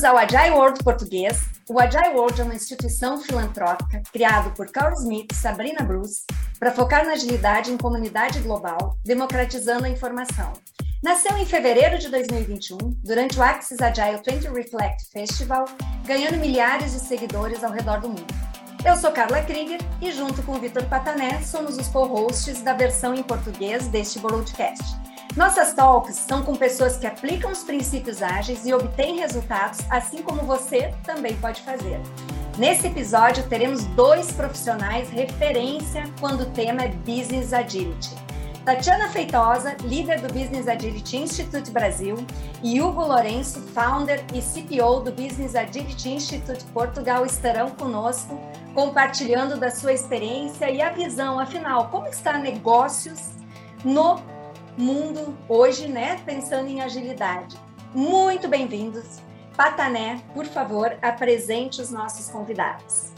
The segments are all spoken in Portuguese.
Bem-vindos ao Agile World Português. O Agile World é uma instituição filantrópica criado por Carl Smith e Sabrina Bruce para focar na agilidade em comunidade global, democratizando a informação. Nasceu em fevereiro de 2021, durante o Axis Agile 20 Reflect Festival, ganhando milhares de seguidores ao redor do mundo. Eu sou Carla Krieger e, junto com o Vitor Patané, somos os co-hosts da versão em português deste broadcast. Nossas talks são com pessoas que aplicam os princípios ágeis e obtêm resultados, assim como você também pode fazer. Nesse episódio, teremos dois profissionais referência quando o tema é Business Agility. Tatiana Feitosa, líder do Business Agility Institute Brasil, e Hugo Lourenço, founder e CPO do Business Agility Institute Portugal, estarão conosco, compartilhando da sua experiência e a visão, afinal, como está negócios no mundo hoje, né? Pensando em agilidade. Muito bem-vindos. Patané, por favor, apresente os nossos convidados.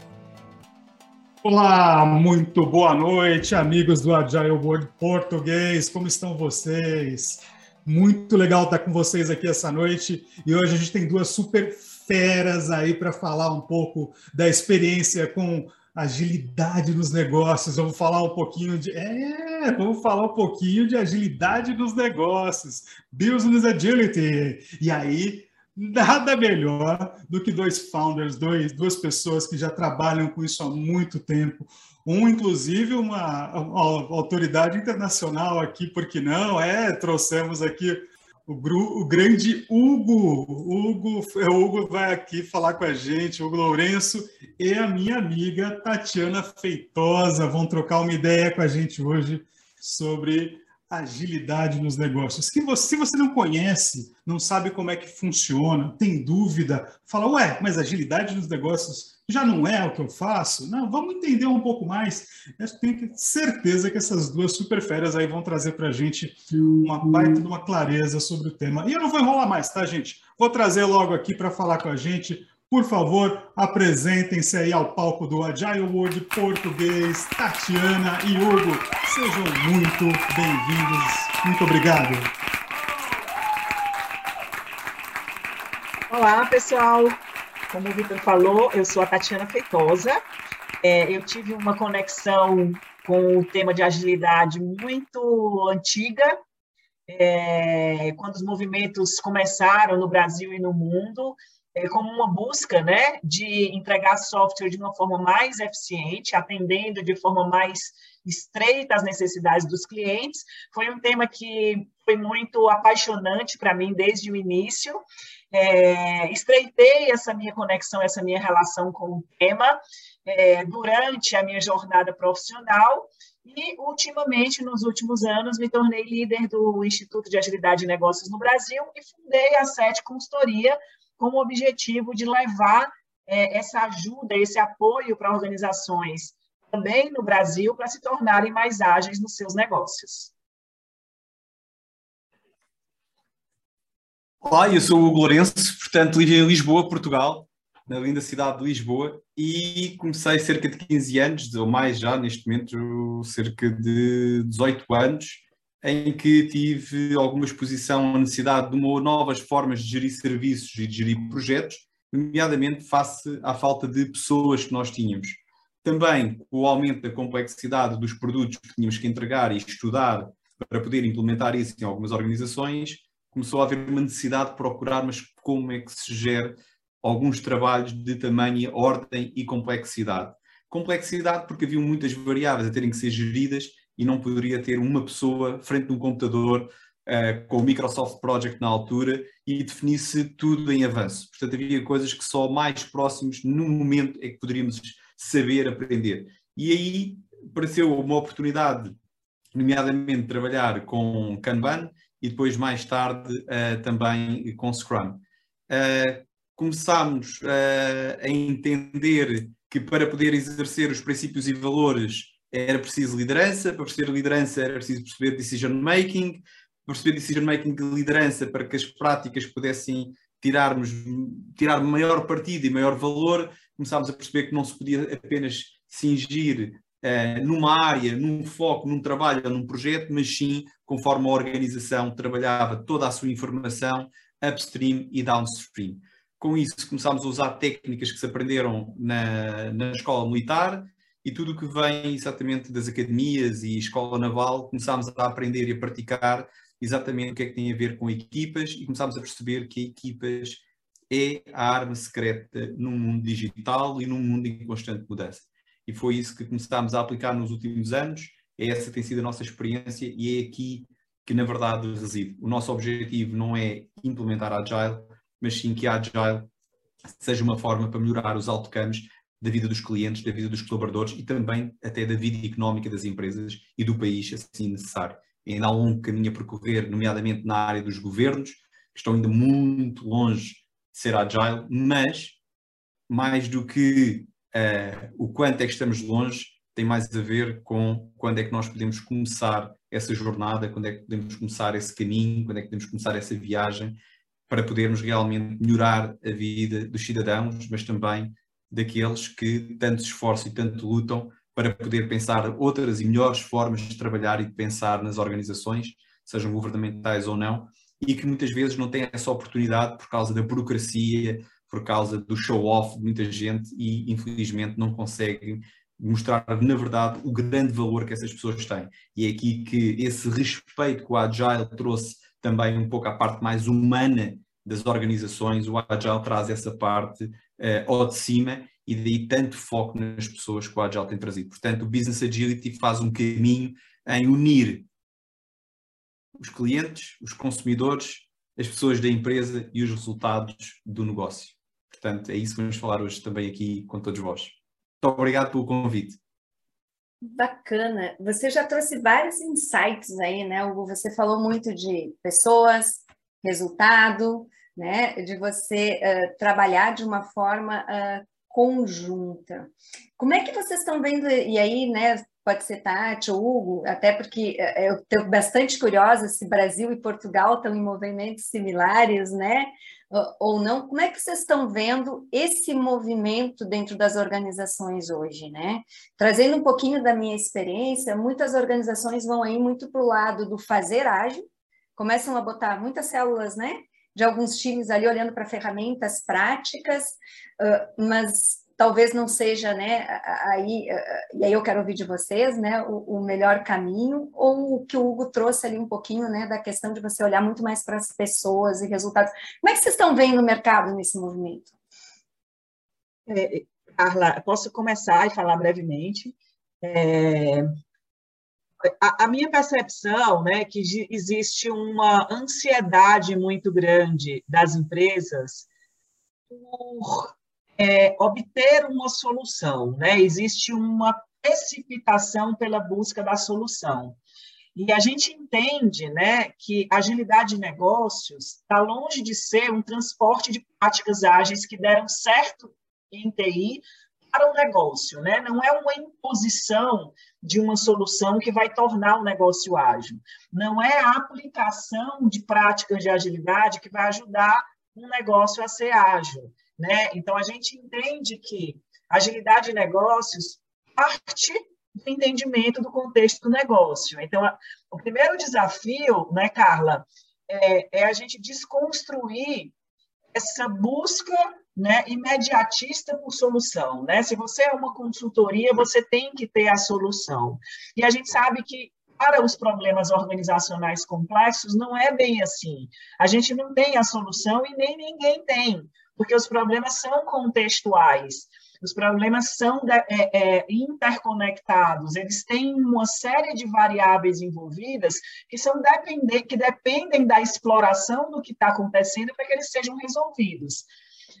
Olá, muito boa noite, amigos do Agile World Português. Como estão vocês? Muito legal estar com vocês aqui essa noite. E hoje a gente tem duas super feras aí para falar um pouco da experiência com agilidade nos negócios. Vamos falar um pouquinho de. É, vamos falar um pouquinho de agilidade nos negócios. Business Agility. E aí, nada melhor do que dois founders, dois, duas pessoas que já trabalham com isso há muito tempo. Um, inclusive, uma, uma autoridade internacional aqui, porque não? É, trouxemos aqui o, o, grande Hugo. Hugo, é, o Hugo vai aqui falar com a gente, Hugo Lourenço e a minha amiga Tatiana Feitosa vão trocar uma ideia com a gente hoje sobre agilidade nos negócios. Se você, se você não conhece, não sabe como é que funciona, tem dúvida, fala, ué, mas agilidade nos negócios já não é o que eu faço? Não, vamos entender um pouco mais. Eu tenho certeza que essas duas super férias aí vão trazer para a gente uma baita de uma clareza sobre o tema. E eu não vou enrolar mais, tá, gente? Vou trazer logo aqui para falar com a gente por favor, apresentem-se aí ao palco do Agile World Português, Tatiana e Hugo. Sejam muito bem-vindos. Muito obrigado. Olá, pessoal. Como o Vitor falou, eu sou a Tatiana Feitosa. É, eu tive uma conexão com o tema de agilidade muito antiga, é, quando os movimentos começaram no Brasil e no mundo, é, como uma busca né, de entregar software de uma forma mais eficiente, atendendo de forma mais estreita as necessidades dos clientes. Foi um tema que foi muito apaixonante para mim desde o início. É, estreitei essa minha conexão, essa minha relação com o tema é, durante a minha jornada profissional e, ultimamente, nos últimos anos, me tornei líder do Instituto de Agilidade e Negócios no Brasil e fundei a SET Consultoria, com o objetivo de levar é, essa ajuda, esse apoio para organizações também no Brasil para se tornarem mais ágeis nos seus negócios. Olá, eu sou o Lourenço, portanto, vivo em Lisboa, Portugal, na linda cidade de Lisboa, e comecei cerca de 15 anos, ou mais já, neste momento, cerca de 18 anos, em que tive alguma exposição à necessidade de uma, novas formas de gerir serviços e de gerir projetos, nomeadamente face à falta de pessoas que nós tínhamos. Também o aumento da complexidade dos produtos que tínhamos que entregar e estudar para poder implementar isso em algumas organizações, começou a haver uma necessidade de procurar, mas como é que se gera alguns trabalhos de tamanho, ordem e complexidade. Complexidade porque haviam muitas variáveis a terem que ser geridas e não poderia ter uma pessoa frente de um computador uh, com o Microsoft Project na altura e definisse tudo em avanço. Portanto, havia coisas que só mais próximos, no momento, é que poderíamos saber aprender. E aí apareceu uma oportunidade, nomeadamente, trabalhar com Kanban e depois, mais tarde, uh, também com Scrum. Uh, começámos a entender que para poder exercer os princípios e valores era preciso liderança, para perceber liderança era preciso perceber decision making, perceber decision making de liderança para que as práticas pudessem tirarmos, tirar maior partido e maior valor, começámos a perceber que não se podia apenas cingir uh, numa área, num foco, num trabalho ou num projeto, mas sim conforme a organização trabalhava toda a sua informação upstream e downstream. com isso começámos a usar técnicas que se aprenderam na, na escola militar e tudo o que vem exatamente das academias e escola naval, começámos a aprender e a praticar exatamente o que é que tem a ver com equipas e começámos a perceber que equipas é a arma secreta num mundo digital e num mundo em constante mudança. E foi isso que começámos a aplicar nos últimos anos, essa tem sido a nossa experiência e é aqui que na verdade reside. O nosso objetivo não é implementar Agile, mas sim que a Agile seja uma forma para melhorar os outcomes da vida dos clientes, da vida dos colaboradores e também até da vida económica das empresas e do país, assim necessário. Ainda há um longo caminho a percorrer, nomeadamente na área dos governos, que estão ainda muito longe de ser agile, mas mais do que uh, o quanto é que estamos longe, tem mais a ver com quando é que nós podemos começar essa jornada, quando é que podemos começar esse caminho, quando é que podemos começar essa viagem para podermos realmente melhorar a vida dos cidadãos, mas também daqueles que tanto se esforçam e tanto lutam para poder pensar outras e melhores formas de trabalhar e de pensar nas organizações, sejam governamentais ou não, e que muitas vezes não têm essa oportunidade por causa da burocracia, por causa do show-off de muita gente e, infelizmente, não conseguem mostrar, na verdade, o grande valor que essas pessoas têm. E é aqui que esse respeito que o Agile trouxe também um pouco à parte mais humana das organizações, o Agile traz essa parte uh, ao de cima e daí tanto foco nas pessoas que o Agile tem trazido. Portanto, o Business Agility faz um caminho em unir os clientes, os consumidores, as pessoas da empresa e os resultados do negócio. Portanto, é isso que vamos falar hoje também aqui com todos vós. Muito obrigado pelo convite. Bacana. Você já trouxe vários insights aí, né, Hugo? Você falou muito de pessoas, resultado, né, de você uh, trabalhar de uma forma uh, conjunta. Como é que vocês estão vendo, e aí, né, pode ser Tati ou Hugo, até porque eu estou bastante curiosa se Brasil e Portugal estão em movimentos similares, né, ou não, como é que vocês estão vendo esse movimento dentro das organizações hoje, né? Trazendo um pouquinho da minha experiência, muitas organizações vão aí muito para o lado do fazer ágil, começam a botar muitas células, né? De alguns times ali olhando para ferramentas práticas, mas talvez não seja, né, aí, e aí eu quero ouvir de vocês, né, o, o, melhor caminho, ou o que o Hugo trouxe ali um pouquinho, né, da questão de você olhar muito mais para as pessoas e resultados. Como é que vocês estão vendo o mercado nesse movimento? É, Carla, posso começar e falar brevemente. É, a, a, minha percepção, né, que existe uma ansiedade muito grande das empresas por é, obter uma solução, né? Existe uma precipitação pela busca da solução. E a gente entende né, que agilidade de negócios está longe de ser um transporte de práticas ágeis que deram certo em TI para o negócio. Né? Não é uma imposição de uma solução que vai tornar o negócio ágil. Não é a aplicação de práticas de agilidade que vai ajudar um negócio a ser ágil. Né? Então, a gente entende que agilidade de negócios parte do entendimento do contexto do negócio. Então, a, o primeiro desafio, né, Carla, é, é a gente desconstruir essa busca né, imediatista por solução. Né? Se você é uma consultoria, você tem que ter a solução. E a gente sabe que para os problemas organizacionais complexos não é bem assim. A gente não tem a solução e nem ninguém tem porque os problemas são contextuais, os problemas são é, é, interconectados, eles têm uma série de variáveis envolvidas que são depender, que dependem da exploração do que está acontecendo para que eles sejam resolvidos.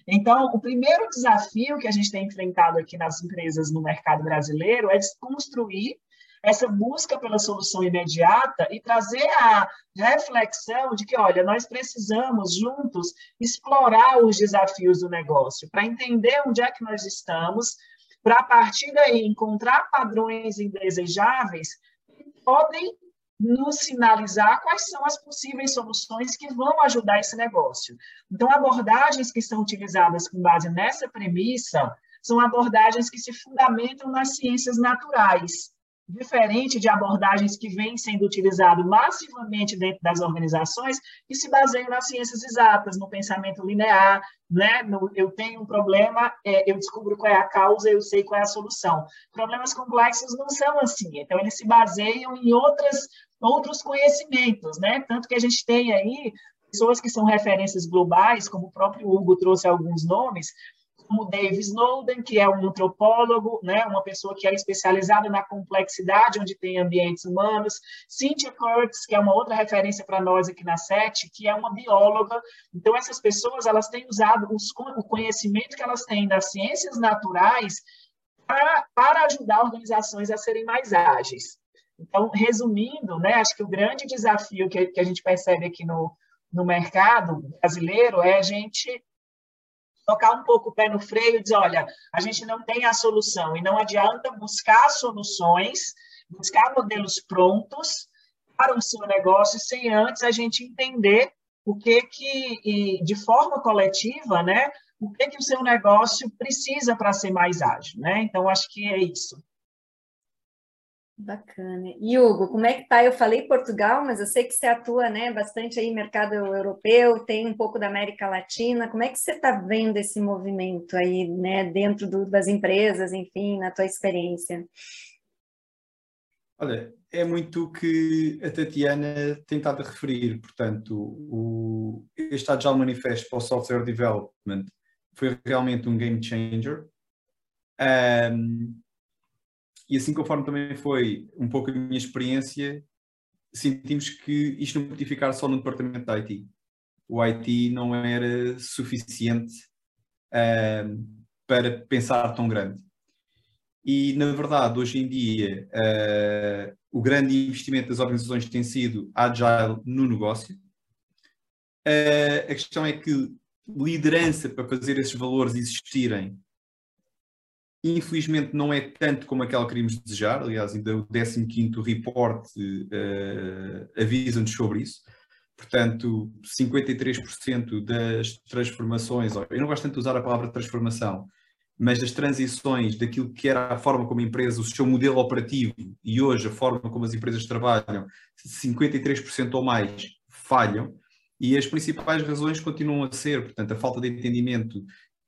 Então, o primeiro desafio que a gente tem enfrentado aqui nas empresas no mercado brasileiro é desconstruir essa busca pela solução imediata e trazer a reflexão de que, olha, nós precisamos juntos explorar os desafios do negócio para entender onde é que nós estamos, para a partir daí encontrar padrões indesejáveis que podem nos sinalizar quais são as possíveis soluções que vão ajudar esse negócio. Então, abordagens que são utilizadas com base nessa premissa são abordagens que se fundamentam nas ciências naturais, diferente de abordagens que vêm sendo utilizadas massivamente dentro das organizações, que se baseiam nas ciências exatas, no pensamento linear, né? No, eu tenho um problema, é, eu descubro qual é a causa, eu sei qual é a solução. Problemas complexos não são assim, então eles se baseiam em outras, outros conhecimentos, né? Tanto que a gente tem aí pessoas que são referências globais, como o próprio Hugo trouxe alguns nomes, como Dave Snowden, que é um antropólogo, né, uma pessoa que é especializada na complexidade, onde tem ambientes humanos, Cynthia Kurtz, que é uma outra referência para nós aqui na SET, que é uma bióloga. Então, essas pessoas elas têm usado os, o conhecimento que elas têm das ciências naturais para, para ajudar organizações a serem mais ágeis. Então, resumindo, né, acho que o grande desafio que, que a gente percebe aqui no, no mercado brasileiro é a gente tocar um pouco o pé no freio e dizer, olha, a gente não tem a solução e não adianta buscar soluções, buscar modelos prontos para o seu negócio sem antes a gente entender o que que, de forma coletiva, né, o que que o seu negócio precisa para ser mais ágil, né? Então, acho que é isso. Bacana. E Hugo, como é que tá? Eu falei Portugal, mas eu sei que você atua, né, bastante aí mercado europeu, tem um pouco da América Latina. Como é que você está vendo esse movimento aí, né, dentro do, das empresas, enfim, na tua experiência? Olha, é muito o que a Tatiana tem estado a referir. Portanto, o, este Agile Manifesto para o Software Development foi realmente um game changer. Um, e assim conforme também foi um pouco a minha experiência, sentimos que isto não podia ficar só no departamento da IT. O IT não era suficiente uh, para pensar tão grande. E, na verdade, hoje em dia, uh, o grande investimento das organizações tem sido agile no negócio. Uh, a questão é que liderança para fazer esses valores existirem Infelizmente não é tanto como aquela que queríamos desejar, aliás, ainda o 15º report uh, avisa-nos sobre isso. Portanto, 53% das transformações, eu não gosto tanto de usar a palavra transformação, mas das transições daquilo que era a forma como a empresa, o seu modelo operativo e hoje a forma como as empresas trabalham, 53% ou mais falham e as principais razões continuam a ser, portanto, a falta de entendimento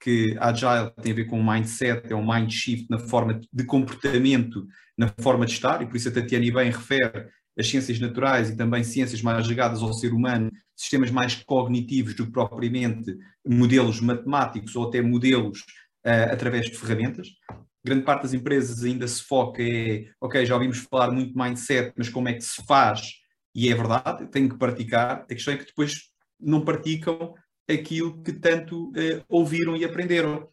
que Agile tem a ver com um mindset, é um mind shift na forma de comportamento, na forma de estar, e por isso a Tatiana bem refere as ciências naturais e também ciências mais ligadas ao ser humano, sistemas mais cognitivos do que propriamente modelos matemáticos ou até modelos uh, através de ferramentas. Grande parte das empresas ainda se foca é, ok, já ouvimos falar muito mindset, mas como é que se faz? E é verdade, tem que praticar. A questão é que depois não praticam aquilo que tanto uh, ouviram e aprenderam.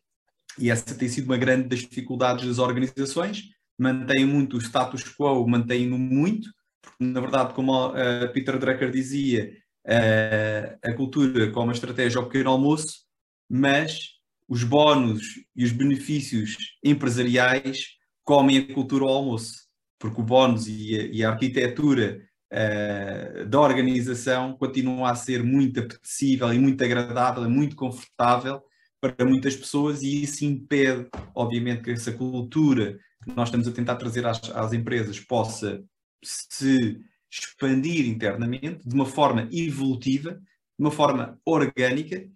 E essa tem sido uma grande das dificuldades das organizações, mantêm muito o status quo, mantêm-no muito, porque na verdade, como uh, Peter Drucker dizia, uh, a cultura como a estratégia ao pequeno almoço, mas os bónus e os benefícios empresariais comem a cultura ao almoço, porque o bónus e a, e a arquitetura uh, da organização continua a ser muito apetecível e muito agradável, muito confortável para muitas pessoas e isso impede, obviamente, que essa cultura que nós estamos a tentar trazer às, às empresas possa se expandir internamente de uma forma evolutiva, de uma forma orgânica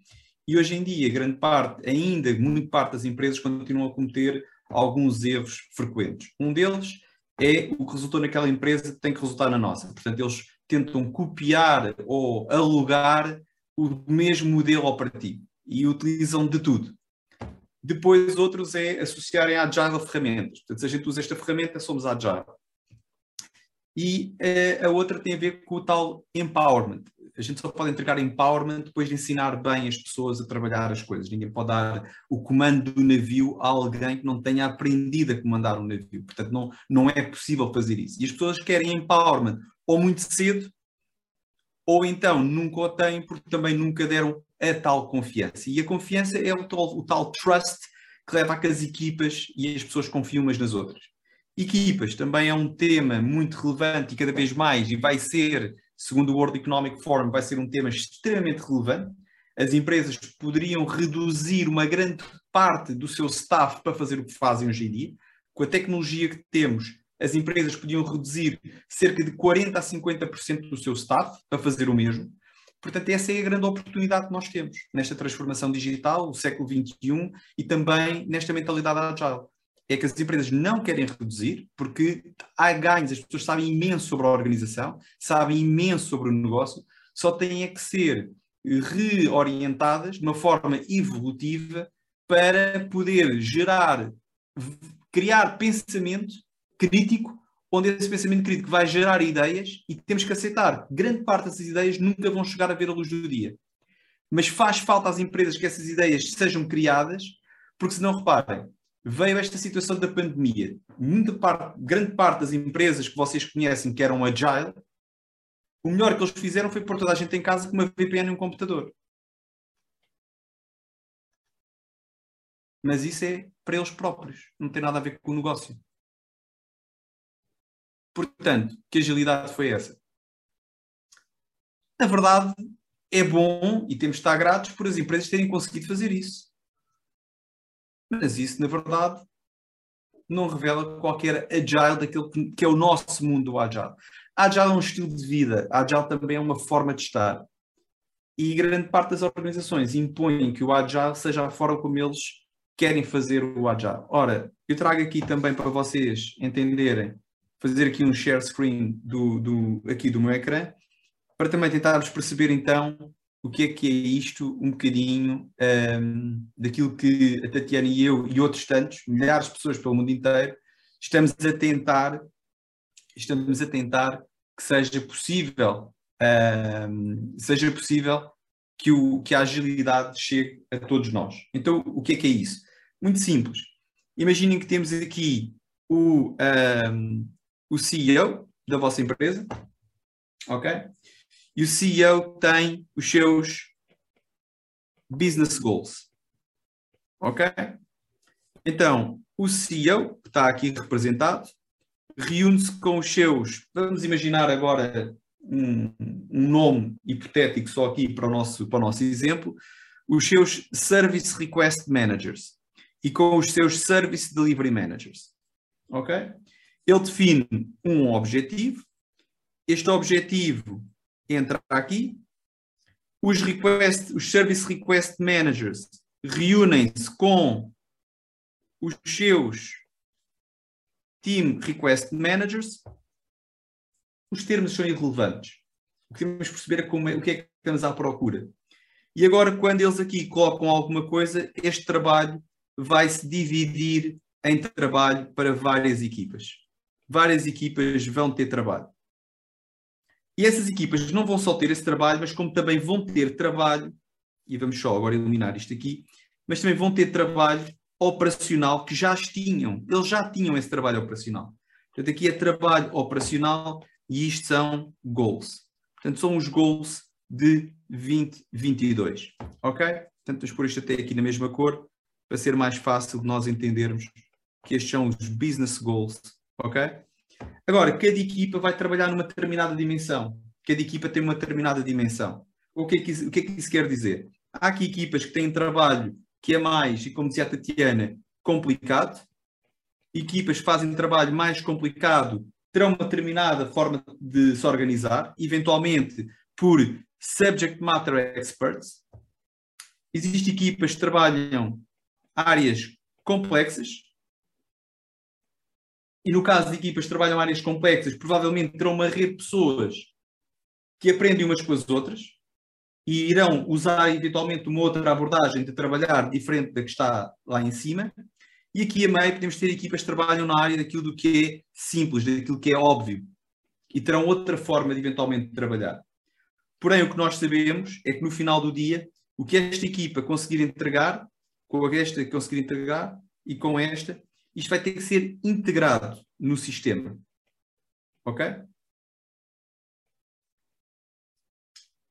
e hoje em dia, grande parte, ainda muito parte das empresas continuam a cometer alguns erros frequentes. Um deles é o que resultou naquela empresa tem que resultar na nossa. Portanto, eles tentam copiar ou alugar o mesmo modelo operativo e utilizam de tudo. Depois, outros é associarem a Agile a ferramentas. Portanto, se a gente usa esta ferramenta, somos Agile. E uh, a outra tem a ver com o tal empowerment a gente só pode entregar empowerment depois de ensinar bem as pessoas a trabalhar as coisas. Ninguém pode dar o comando do navio a alguém que não tenha aprendido a comandar um navio. Portanto, não, não é possível fazer isso. E as pessoas querem empowerment ou muito cedo, ou então nunca o têm porque também nunca deram a tal confiança. E a confiança é o tal, o tal trust que leva a que as equipas e as pessoas confiam umas nas outras. Equipas também é um tema muito relevante e cada vez mais, e vai ser segundo o World Economic Forum, vai ser um tema extremamente relevante. As empresas poderiam reduzir uma grande parte do seu staff para fazer o que fazem hoje em dia. Com a tecnologia que temos, as empresas podiam reduzir cerca de 40% a 50% do seu staff para fazer o mesmo. Portanto, essa é a grande oportunidade que nós temos nesta transformação digital, o século XXI, e também nesta mentalidade agile. É que as empresas não querem reduzir, porque há ganhos, as pessoas sabem imenso sobre a organização, sabem imenso sobre o negócio, só têm é que ser reorientadas de uma forma evolutiva para poder gerar, criar pensamento crítico, onde esse pensamento crítico vai gerar ideias e temos que aceitar. Grande parte dessas ideias nunca vão chegar a ver a luz do dia. Mas faz falta às empresas que essas ideias sejam criadas, porque senão, reparem, veio esta situação da pandemia. Muita parte, grande parte das empresas que vocês conhecem que eram agile, o melhor que eles fizeram foi pôr toda a gente em casa com uma VPN e um computador. Mas isso é para eles próprios, não tem nada a ver com o negócio. Portanto, que agilidade foi essa? Na verdade, é bom e temos de estar gratos por as empresas terem conseguido fazer isso. Mas isso, na verdade, não revela qualquer agile daquilo que é o nosso mundo do agile. Agile é um estilo de vida, agile também é uma forma de estar. E grande parte das organizações impõem que o agile seja a forma como eles querem fazer o agile. Ora, eu trago aqui também para vocês entenderem fazer aqui um share screen do, do, aqui do meu ecrã, para também tentarmos perceber então o que é que é isto, um bocadinho um, daquilo que a Tatiana e eu e outros tantos, milhares de pessoas pelo mundo inteiro, estamos a tentar, estamos a tentar que seja possível, um, seja possível que, o, que a agilidade chegue a todos nós. Então, o que é que é isso? Muito simples. Imaginem que temos aqui o, um, o CEO da vossa empresa, ok? E o CEO tem os seus business goals, ok? Então, o CEO, que está aqui representado, reúne-se com os seus, vamos imaginar agora um, um, nome hipotético só aqui para o, nosso, para o nosso exemplo, os seus Service Request Managers e com os seus Service Delivery Managers. Ok? Ele define um objetivo, este objetivo entra aqui, os, request, os Service Request Managers reúnem-se com os seus Team Request Managers, os termos são irrelevantes. O que temos que perceber é, como é o que é que estamos à procura. E agora, quando eles aqui colocam alguma coisa, este trabalho vai se dividir em trabalho para várias equipas várias equipas vão ter trabalho. E essas equipas não vão só ter esse trabalho, mas como também vão ter trabalho, e vamos só agora eliminar isto aqui, mas também vão ter trabalho operacional que já tinham, eles já tinham esse trabalho operacional. Portanto, aqui é trabalho operacional e isto são goals. Portanto, são os goals de 2022. Ok? Portanto, vamos pôr isto até aqui na mesma cor, para ser mais fácil de nós entendermos que estes são os business goals ok? Agora, cada equipa vai trabalhar numa determinada dimensão. Cada equipa tem uma determinada dimensão. O que é que isso, o que é que isso quer dizer? Há aqui equipas que têm trabalho que é mais, e como dizia a Tatiana, complicado. Equipas que fazem trabalho mais complicado terão uma determinada forma de se organizar, eventualmente por subject matter experts. Existem equipas que trabalham áreas complexas, e no caso de equipas que trabalham áreas complexas, provavelmente terão uma rede de pessoas que aprendem umas com as outras e irão usar eventualmente uma outra abordagem de trabalhar diferente da que está lá em cima. E aqui a meio podemos ter equipas que trabalham na área daquilo do que é simples, daquilo que é óbvio. E terão outra forma de eventualmente trabalhar. Porém, o que nós sabemos é que no final do dia, o que esta equipa conseguir entregar, com esta conseguir entregar e com esta, isto vai ter que ser integrado no sistema. Ok?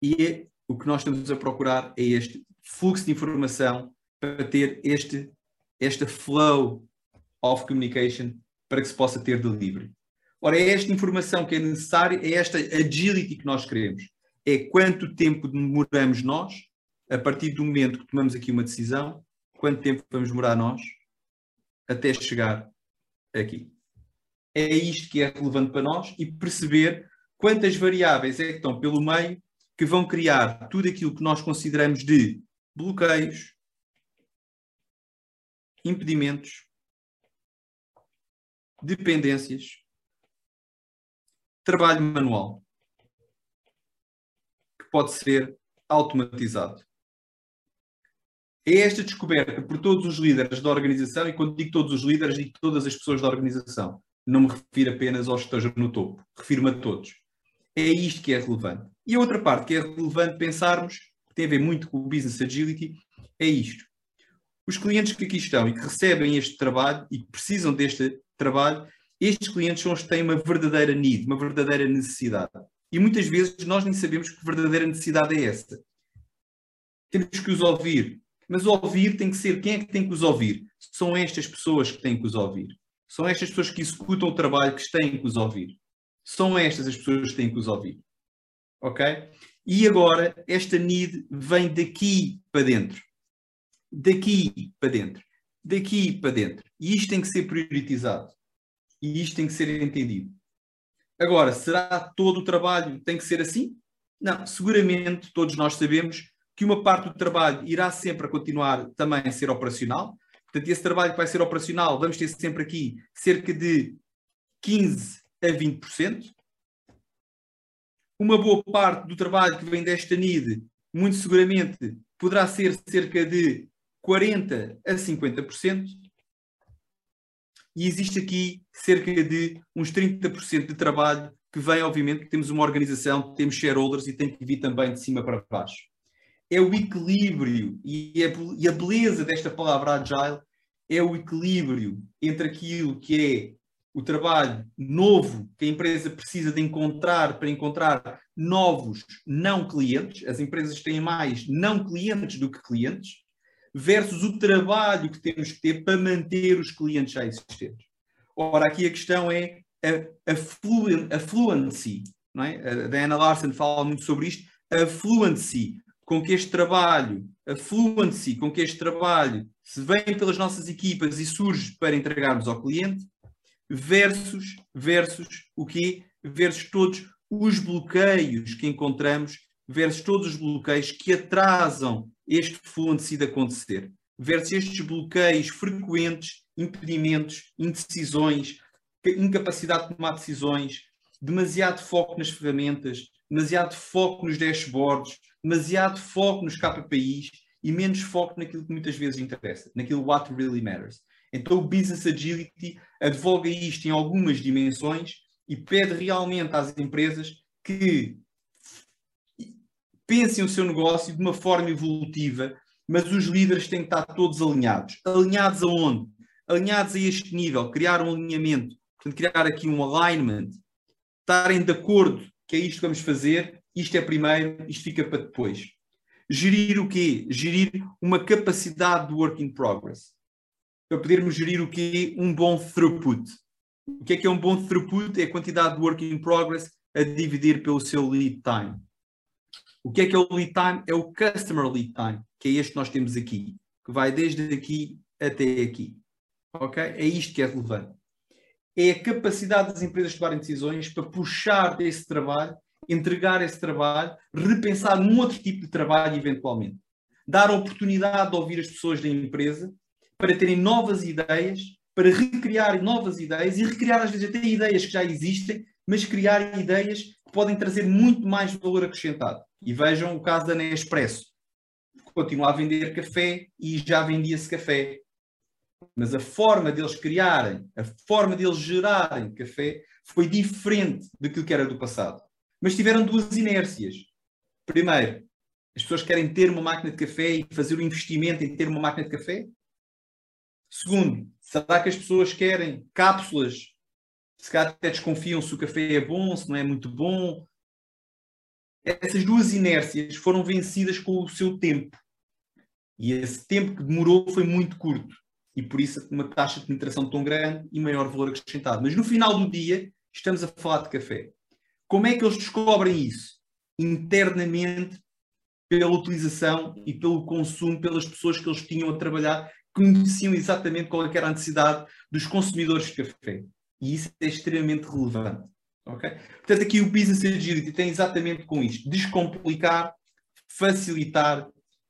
E é, o que nós estamos a procurar é este fluxo de informação para ter este, esta flow of communication para que se possa ter delivery. Ora, é esta informação que é necessária, é esta agility que nós queremos. É quanto tempo demoramos nós, a partir do momento que tomamos aqui uma decisão, quanto tempo vamos demorar nós até chegar aqui. É isto que é relevante para nós e perceber quantas variáveis é que estão pelo meio que vão criar tudo aquilo que nós consideramos de bloqueios, impedimentos, dependências, trabalho manual, que pode ser automatizado. É esta descoberta por todos os líderes da organização, e quando digo todos os líderes, digo todas as pessoas da organização. Não me refiro apenas aos que estejam no topo, refiro-me a todos. É isto que é relevante. E a outra parte que é relevante pensarmos, que tem a ver muito com o Business Agility, é isto. Os clientes que aqui estão e que recebem este trabalho e que precisam deste trabalho, estes clientes são os que têm uma verdadeira need, uma verdadeira necessidade. E muitas vezes nós nem sabemos que verdadeira necessidade é essa. Temos que os ouvir. Mas ouvir tem que ser quem é que tem que os ouvir? São estas pessoas que têm que os ouvir. São estas pessoas que executam o trabalho que têm que os ouvir. São estas as pessoas que têm que os ouvir. Ok? E agora, esta need vem daqui para dentro. Daqui para dentro. Daqui para dentro. E isto tem que ser prioritizado. E isto tem que ser entendido. Agora, será todo o trabalho tem que ser assim? Não, seguramente todos nós sabemos que uma parte do trabalho irá sempre a continuar também a ser operacional. Portanto, esse trabalho que vai ser operacional, vamos ter sempre aqui cerca de 15 a 20%. Uma boa parte do trabalho que vem desta NID, muito seguramente, poderá ser cerca de 40 a 50%. E existe aqui cerca de uns 30% de trabalho que vem, obviamente, temos uma organização, temos shareholders e tem que vir também de cima para baixo. É o equilíbrio e a, e a beleza desta palavra agile é o equilíbrio entre aquilo que é o trabalho novo que a empresa precisa de encontrar para encontrar novos não clientes, as empresas têm mais não clientes do que clientes, versus o trabalho que temos que ter para manter os clientes já existentes. Ora, aqui a questão é a, a, a fluency, não é? A Diana Larsen fala muito sobre isto, a fluency com que este trabalho, a fluency com que este trabalho se vem pelas nossas equipas e surge para entregarmos ao cliente, versus, versus o quê? Versus todos os bloqueios que encontramos, versus todos os bloqueios que atrasam este fluency de acontecer, versus estes bloqueios frequentes, impedimentos, indecisões, incapacidade de tomar decisões, demasiado foco nas ferramentas, demasiado foco nos dashboards, demasiado foco nos KPIs e menos foco naquilo que muitas vezes interessa, naquilo what really matters. Então o Business Agility advoga isto em algumas dimensões e pede realmente às empresas que pensem o seu negócio de uma forma evolutiva, mas os líderes têm que estar todos alinhados. Alinhados aonde? Alinhados a este nível, criar um alinhamento, portanto, criar aqui um alignment, estarem de acordo que é isto que vamos fazer, isto é primeiro, isto fica para depois. Gerir o quê? Gerir uma capacidade de work in progress. Para podermos gerir o quê? Um bom throughput. O que é que é um bom throughput? É a quantidade de work in progress a dividir pelo seu lead time. O que é que é o lead time? É o customer lead time, que é este que nós temos aqui, que vai desde aqui até aqui. Ok? É isto que é relevante. É a capacidade das empresas tomarem decisões para puxar desse trabalho, entregar esse trabalho, repensar num outro tipo de trabalho eventualmente. Dar oportunidade de ouvir as pessoas da empresa para terem novas ideias, para recriar novas ideias e recriar às vezes até ideias que já existem, mas criar ideias que podem trazer muito mais valor acrescentado. E vejam o caso da Nespresso. Continua a vender café e já vendia-se café. Mas a forma deles criarem, a forma deles gerarem café foi diferente daquilo que era do passado. Mas tiveram duas inércias. Primeiro, as pessoas querem ter uma máquina de café e fazer o um investimento em ter uma máquina de café? Segundo, será que as pessoas querem cápsulas? Se calhar até desconfiam se o café é bom, se não é muito bom, essas duas inércias foram vencidas com o seu tempo. E esse tempo que demorou foi muito curto. E por isso uma taxa de penetração tão grande e maior valor acrescentado. Mas no final do dia, estamos a falar de café. Como é que eles descobrem isso? Internamente, pela utilização e pelo consumo, pelas pessoas que eles tinham a trabalhar, conheciam exatamente qual é era a necessidade dos consumidores de café. E isso é extremamente relevante. Okay? Portanto, aqui o Business Agility tem exatamente com isto: descomplicar, facilitar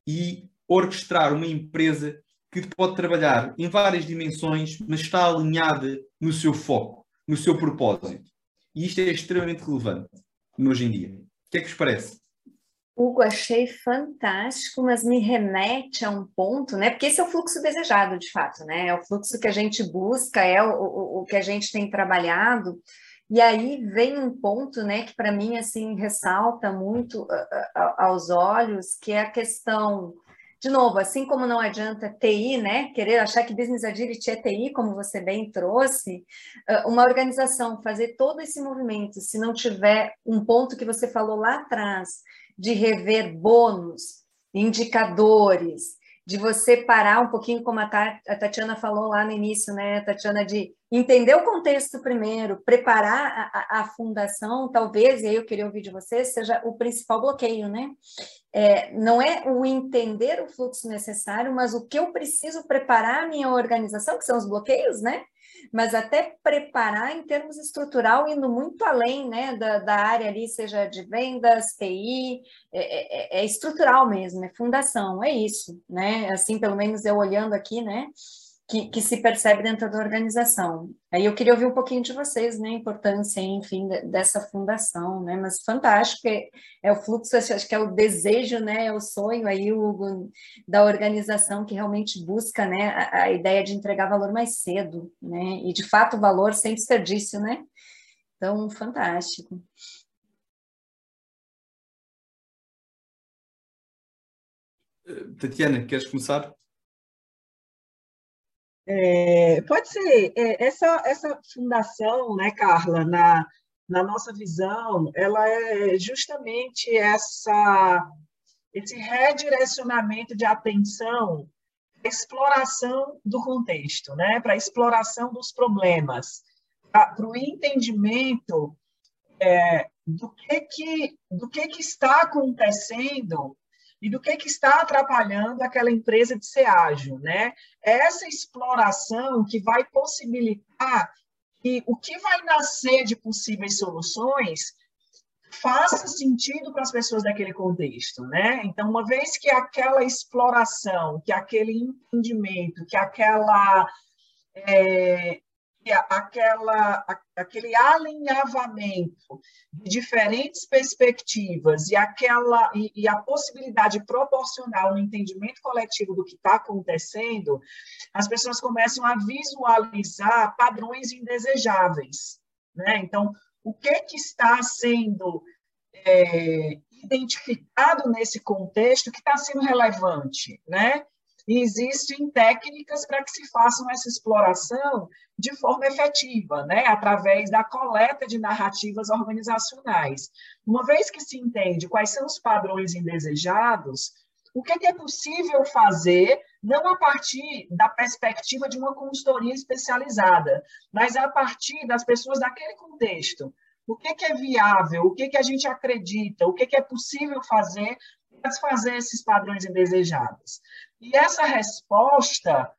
e orquestrar uma empresa que pode trabalhar em várias dimensões, mas está alinhada no seu foco, no seu propósito. E isto é extremamente relevante hoje em dia. O que é que vos parece? Hugo, achei fantástico, mas me remete a um ponto, né? Porque esse é o fluxo desejado, de fato, né? É o fluxo que a gente busca, é o, o, o que a gente tem trabalhado. E aí vem um ponto, né, que para mim assim ressalta muito uh, uh, aos olhos, que é a questão de novo, assim como não adianta TI, né, querer achar que Business Agility é TI, como você bem trouxe, uma organização fazer todo esse movimento, se não tiver um ponto que você falou lá atrás, de rever bônus, indicadores, de você parar um pouquinho, como a Tatiana falou lá no início, né, Tatiana, de entender o contexto primeiro, preparar a, a, fundação, talvez, e aí eu queria ouvir de você, seja o principal bloqueio, né? É, não é o entender o fluxo necessário, mas o que eu preciso preparar a minha organização, que são os bloqueios, né? Mas até preparar em termos estrutural, indo muito além né, da, da área ali, seja de vendas, TI, é, é, é estrutural mesmo, é fundação, é isso, né? Assim, pelo menos eu olhando aqui, né? Que, que, se percebe dentro da organização. Aí eu queria ouvir um pouquinho de vocês, né, a importância, enfim, dessa fundação, né, mas fantástico, é, é o fluxo, acho que é o desejo, né, é o sonho aí o, da organização que realmente busca, né, a, a, ideia de entregar valor mais cedo, né, e de fato valor sem desperdício, né, então, fantástico. Tatiana, queres começar? É, pode ser. É, essa, essa fundação, né, Carla, na, na nossa visão, ela é justamente essa, esse redirecionamento de atenção para exploração do contexto, né, para exploração dos problemas, para o entendimento é, do que que do que que está acontecendo e do que, que está atrapalhando aquela empresa de ser ágil. Né? É essa exploração que vai possibilitar que o que vai nascer de possíveis soluções faça sentido para as pessoas daquele contexto, né? Então, uma vez que aquela exploração, que aquele entendimento, que aquela é, aquela, aquele alinhavamento de diferentes perspectivas e, aquela, e, e a possibilidade proporcional no entendimento coletivo do que está acontecendo, as pessoas começam a visualizar padrões indesejáveis. Né? Então, o que, que está sendo é, identificado nesse contexto que está sendo relevante, né? E existem técnicas para que se façam essa exploração de forma efetiva, né? através da coleta de narrativas organizacionais. Uma vez que se entende quais são os padrões indesejados, o que é, é possível fazer, não a partir da perspectiva de uma consultoria especializada, mas a partir das pessoas daquele contexto. O que é viável, o que a gente acredita, o que é possível fazer para desfazer esses padrões indesejados. E essa resposta,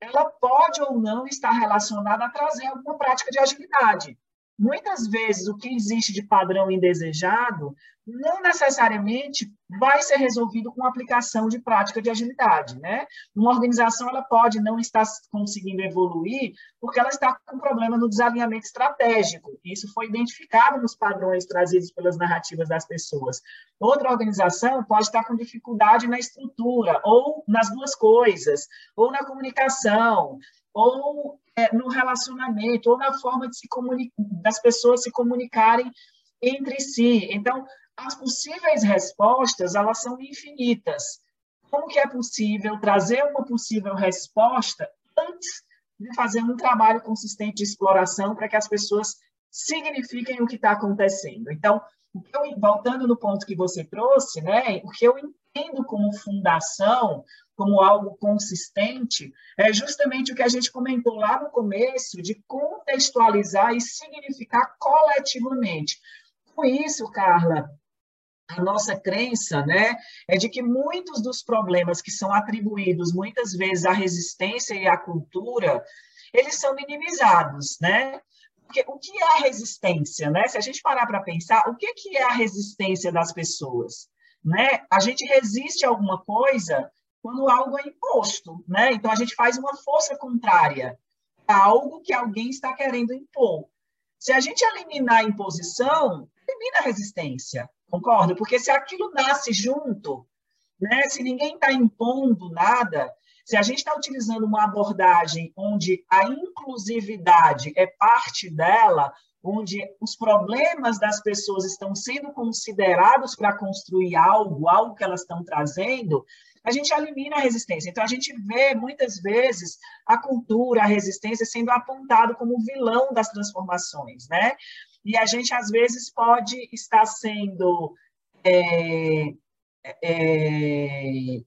ela pode ou não estar relacionada a trazer alguma prática de agilidade. Muitas vezes, o que existe de padrão indesejado não necessariamente vai ser resolvido com aplicação de prática de agilidade, né? Uma organização ela pode não estar conseguindo evoluir porque ela está com problema no desalinhamento estratégico. Isso foi identificado nos padrões trazidos pelas narrativas das pessoas. Outra organização pode estar com dificuldade na estrutura ou nas duas coisas, ou na comunicação, ou é, no relacionamento, ou na forma de se das pessoas se comunicarem entre si. Então, as possíveis respostas, elas são infinitas. Como que é possível trazer uma possível resposta antes de fazer um trabalho consistente de exploração para que as pessoas signifiquem o que está acontecendo? Então, eu, voltando no ponto que você trouxe, né, o que eu entendo como fundação, como algo consistente, é justamente o que a gente comentou lá no começo, de contextualizar e significar coletivamente. Com isso, Carla, a nossa crença né, é de que muitos dos problemas que são atribuídos muitas vezes à resistência e à cultura, eles são minimizados, né? Porque o que é a resistência, né? Se a gente parar para pensar, o que, que é a resistência das pessoas? Né? A gente resiste a alguma coisa quando algo é imposto, né? Então a gente faz uma força contrária a algo que alguém está querendo impor. Se a gente eliminar a imposição, elimina a resistência, concorda? Porque se aquilo nasce junto, né? Se ninguém está impondo nada, se a gente está utilizando uma abordagem onde a inclusividade é parte dela, onde os problemas das pessoas estão sendo considerados para construir algo, algo que elas estão trazendo, a gente elimina a resistência. Então, a gente vê, muitas vezes, a cultura, a resistência sendo apontado como vilão das transformações, né? E a gente, às vezes, pode estar sendo é, é,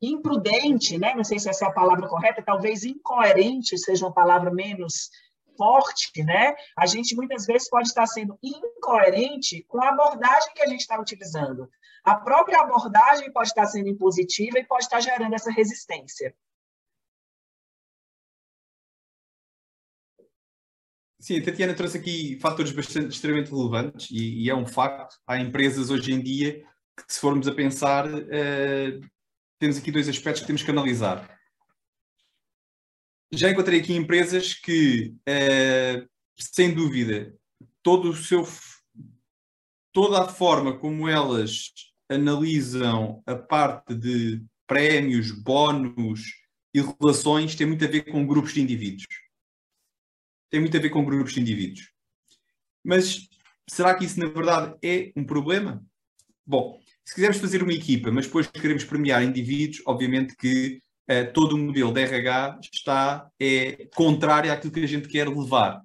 imprudente, né? não sei se essa é a palavra correta, talvez incoerente seja uma palavra menos forte, né? A gente muitas vezes pode estar sendo incoerente com a abordagem que a gente está utilizando. A própria abordagem pode estar sendo impositiva e pode estar gerando essa resistência. Sim, a Tatiana trouxe aqui fatores bastante extremamente relevantes e, e, é um facto. Há empresas hoje em dia que, se formos a pensar, uh, temos aqui dois aspectos que temos que analisar. Já encontrei aqui empresas que, uh, sem dúvida, todo o seu, toda a forma como elas analisam a parte de prémios, bónus e relações tem muito a ver com grupos de indivíduos. Tem muito a ver com grupos de indivíduos. Mas será que isso, na verdade, é um problema? Bom, se quisermos fazer uma equipa, mas depois queremos premiar indivíduos, obviamente que uh, todo o modelo de RH está é, contrário àquilo que a gente quer levar.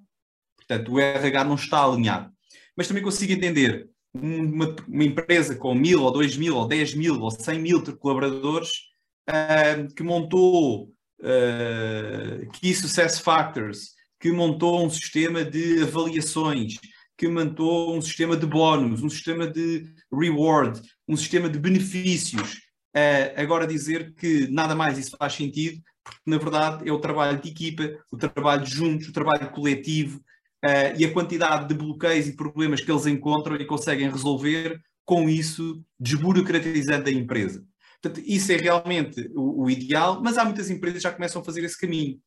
Portanto, o RH não está alinhado. Mas também consigo entender uma, uma, empresa com mil, ou dois mil, ou dez mil, ou cem mil colaboradores uh, que montou uh, Key Success Factors, que montou um sistema de avaliações, que montou um sistema de bónus, um sistema de reward, um sistema de benefícios. Uh, agora dizer que nada mais isso faz sentido, porque na verdade é o trabalho de equipa, o trabalho juntos, o trabalho coletivo, uh, e a quantidade de bloqueios e problemas que eles encontram e conseguem resolver, com isso desburocratizando a empresa. Portanto, isso é realmente o, o, ideal, mas há muitas empresas que já começam a fazer esse caminho.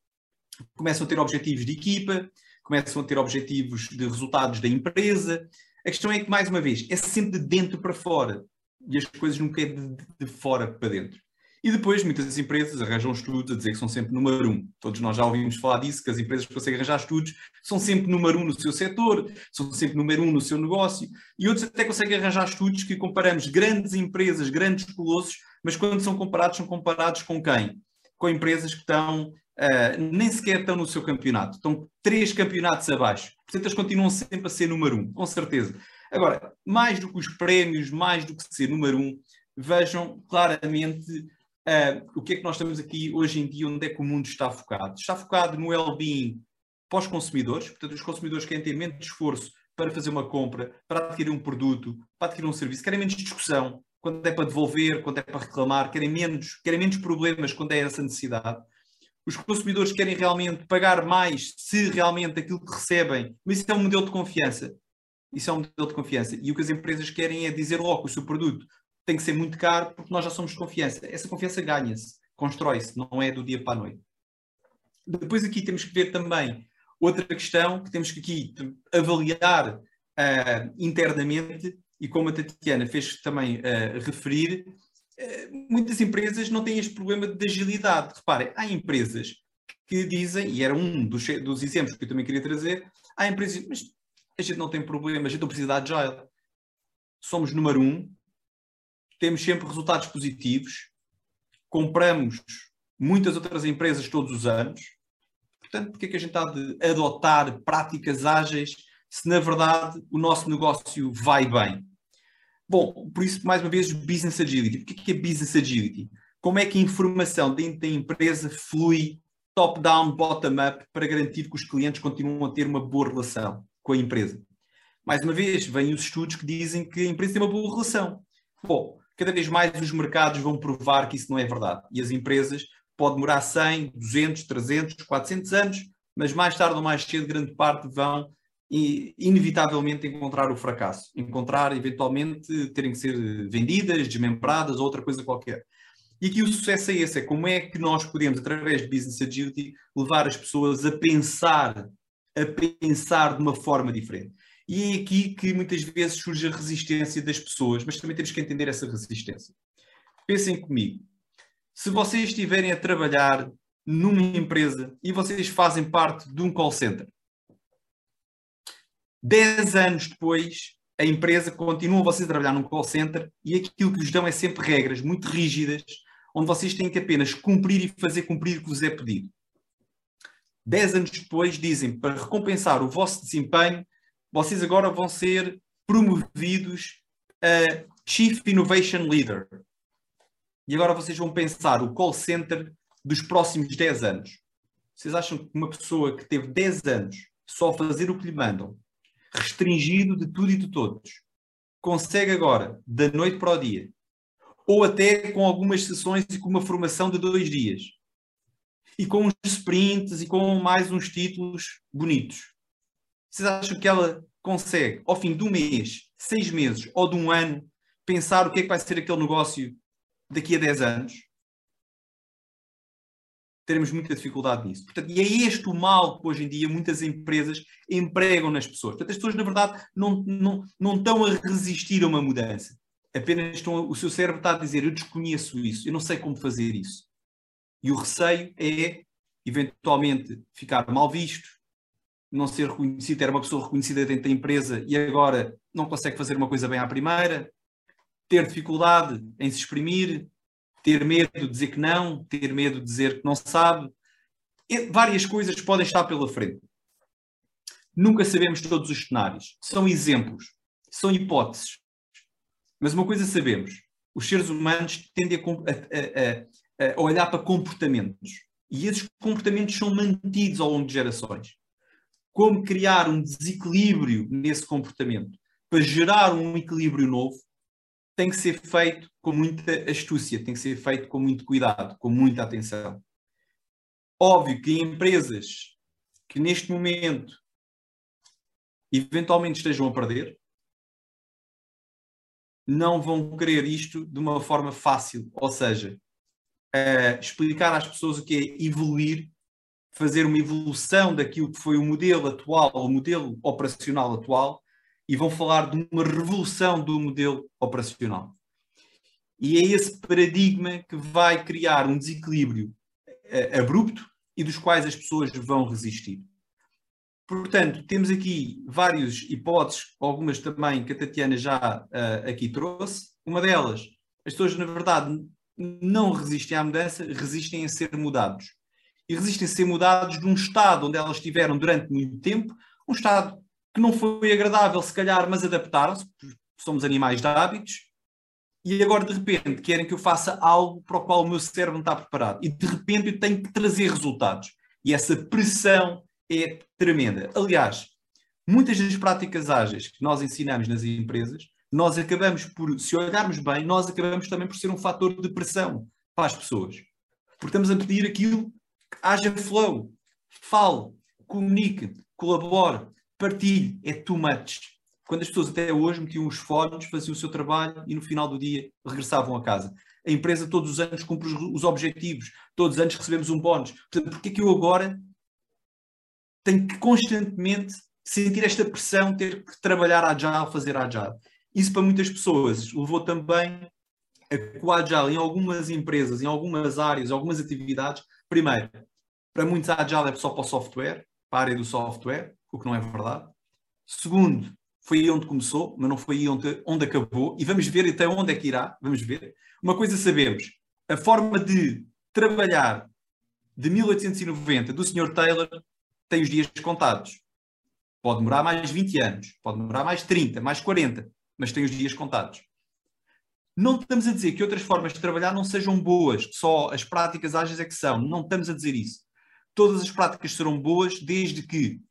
Começam a ter objetivos de equipa, começam a ter objetivos de resultados da empresa. A questão é que, mais uma vez, é sempre de dentro para fora e as coisas nunca é de, de fora para dentro. E depois muitas empresas arranjam estudos a dizer que são sempre número um. Todos nós já ouvimos falar disso, que as empresas que conseguem arranjar estudos são sempre número um no seu setor, são sempre número um no seu negócio, e outros até conseguem arranjar estudos que comparamos grandes empresas, grandes colossos, mas quando são comparados, são comparados com quem? Com empresas que estão, uh, nem sequer estão no seu campeonato, estão três campeonatos abaixo. Portanto, eles continuam sempre a ser número um, com certeza. Agora, mais do que os prémios, mais do que ser número um, vejam claramente Uh, o que é que nós estamos aqui hoje em dia, onde é que o mundo está focado? Está focado no well-being pós-consumidores, portanto, os consumidores querem ter menos esforço para fazer uma compra, para adquirir um produto, para adquirir um serviço, querem menos discussão quando é para devolver, quando é para reclamar, querem menos, querem menos problemas quando é essa necessidade. Os consumidores querem realmente pagar mais se realmente aquilo que recebem, mas isso é um modelo de confiança. Isso é um modelo de confiança. E o que as empresas querem é dizer logo que o seu produto tem que ser muito caro porque nós já somos de confiança. Essa confiança ganha-se, constrói-se, não é do dia para a noite. Depois aqui temos que ver também outra questão que temos que aqui avaliar uh, internamente e como a Tatiana fez também uh, referir, muitas empresas não têm este problema de agilidade. Reparem, há empresas que dizem, e era um dos, dos exemplos que eu também queria trazer, há empresas, mas a gente não tem problema, a gente não precisa de agile. Somos número um, temos sempre resultados positivos, compramos muitas outras empresas todos os anos. Portanto, porque é que a gente está de adotar práticas ágeis se na verdade o nosso negócio vai bem? Bom, por isso, mais uma vez, Business Agility. O que é, é Business Agility? Como é que a informação dentro da empresa flui top-down, bottom-up para garantir que os clientes continuam a ter uma boa relação com a empresa? Mais uma vez, vêm os estudos que dizem que a empresa tem uma boa relação. Bom, cada vez mais os mercados vão provar que isso não é verdade. E as empresas podem demorar 100, 200, 300, 400 anos, mas mais tarde ou mais cedo, grande parte vão inevitavelmente encontrar o fracasso, encontrar eventualmente terem que ser vendidas, desmembradas ou outra coisa qualquer. E aqui o sucesso é esse, é como é que nós podemos, através de Business Agility, levar as pessoas a pensar, a pensar de uma forma diferente. E é aqui que muitas vezes surge a resistência das pessoas, mas também temos que entender essa resistência. Pensem comigo, se vocês estiverem a trabalhar numa empresa e vocês fazem parte de um call center, dez anos depois, a empresa continua vocês a trabalhar num call center e aquilo que vos dão é sempre regras muito rígidas, onde vocês têm que apenas cumprir e fazer cumprir o que vos é pedido. Dez anos depois, dizem, para recompensar o vosso desempenho, vocês agora vão ser promovidos a Chief Innovation Leader. E agora vocês vão pensar o call center dos próximos 10 anos. Vocês acham que uma pessoa que teve 10 anos só a fazer o que lhe mandam, restringido de tudo e de todos, consegue agora, da noite para o dia, ou até com algumas sessões e com uma formação de dois dias, e com uns sprints e com mais uns títulos bonitos. Vocês acham que ela consegue, ao fim de um mês, seis meses ou de um ano, pensar o que é que vai ser aquele negócio daqui a 10 anos? Teremos muita dificuldade nisso. Portanto, e é este o mal que hoje em dia muitas empresas empregam nas pessoas. Portanto, as pessoas, na verdade, não, não, não estão a resistir a uma mudança. Apenas estão, o seu cérebro está a dizer: Eu desconheço isso, eu não sei como fazer isso. E o receio é, eventualmente, ficar mal visto, não ser reconhecido, era uma pessoa reconhecida dentro da empresa e agora não consegue fazer uma coisa bem à primeira, ter dificuldade em se exprimir, ter medo de dizer que não, ter medo de dizer que não sabe. Várias coisas podem estar pela frente. Nunca sabemos todos os cenários. São exemplos, são hipóteses. Mas uma coisa sabemos: os seres humanos tendem a, a, a, a olhar para comportamentos. E esses comportamentos são mantidos ao longo de gerações. Como criar um desequilíbrio nesse comportamento para gerar um equilíbrio novo tem que ser feito com muita astúcia, tem que ser feito com muito cuidado, com muita atenção. Óbvio que em empresas que neste momento eventualmente estejam a perder, não vão querer isto de uma forma fácil, ou seja, uh, explicar às pessoas o que é evoluir, fazer uma evolução daquilo que foi o modelo atual, o modelo operacional atual, e vão falar de uma revolução do modelo operacional. E é esse paradigma que vai criar um desequilíbrio uh, abrupto e dos quais as pessoas vão resistir. Portanto, temos aqui várias hipóteses, algumas também que a Tatiana já uh, aqui trouxe. Uma delas, as pessoas, na verdade, não resistem à mudança, resistem a ser mudados. E resistem a ser mudados de um estado onde elas estiveram durante muito tempo, um estado que não foi agradável, se calhar, mas adaptaram-se, somos animais de hábitos, e agora de repente querem que eu faça algo para o qual o meu cérebro não está preparado. E de repente eu tenho que trazer resultados. E essa pressão é tremenda. Aliás, muitas das práticas ágeis que nós ensinamos nas empresas nós acabamos por, se olharmos bem, nós acabamos também por ser um fator de pressão para as pessoas. Porque estamos a pedir aquilo que haja flow, fale, comunique, colabore, partilhe, é too much. Quando as pessoas até hoje metiam os fones, faziam o seu trabalho e no final do dia regressavam a casa. A empresa todos os anos cumpre os, objetivos, todos os anos recebemos um bónus. Portanto, porquê é que eu agora tenho que constantemente sentir esta pressão, ter que trabalhar agile, fazer agile? Isso para muitas pessoas levou também a que o Agile em algumas empresas, em algumas áreas, em algumas atividades, primeiro, para muitos Agile é só para o software, para a área do software, o que não é verdade. Segundo, foi aí onde começou, mas não foi aí onde, onde acabou, e vamos ver até onde é que irá, vamos ver. Uma coisa sabemos, a forma de trabalhar de 1890 do Sr. Taylor tem os dias contados. Pode demorar mais 20 anos, pode demorar mais 30, mais 40 mas tem os dias contados. Não estamos a dizer que outras formas de trabalhar não sejam boas, só as práticas ágeis é que são. Não estamos a dizer isso. Todas as práticas serão boas desde que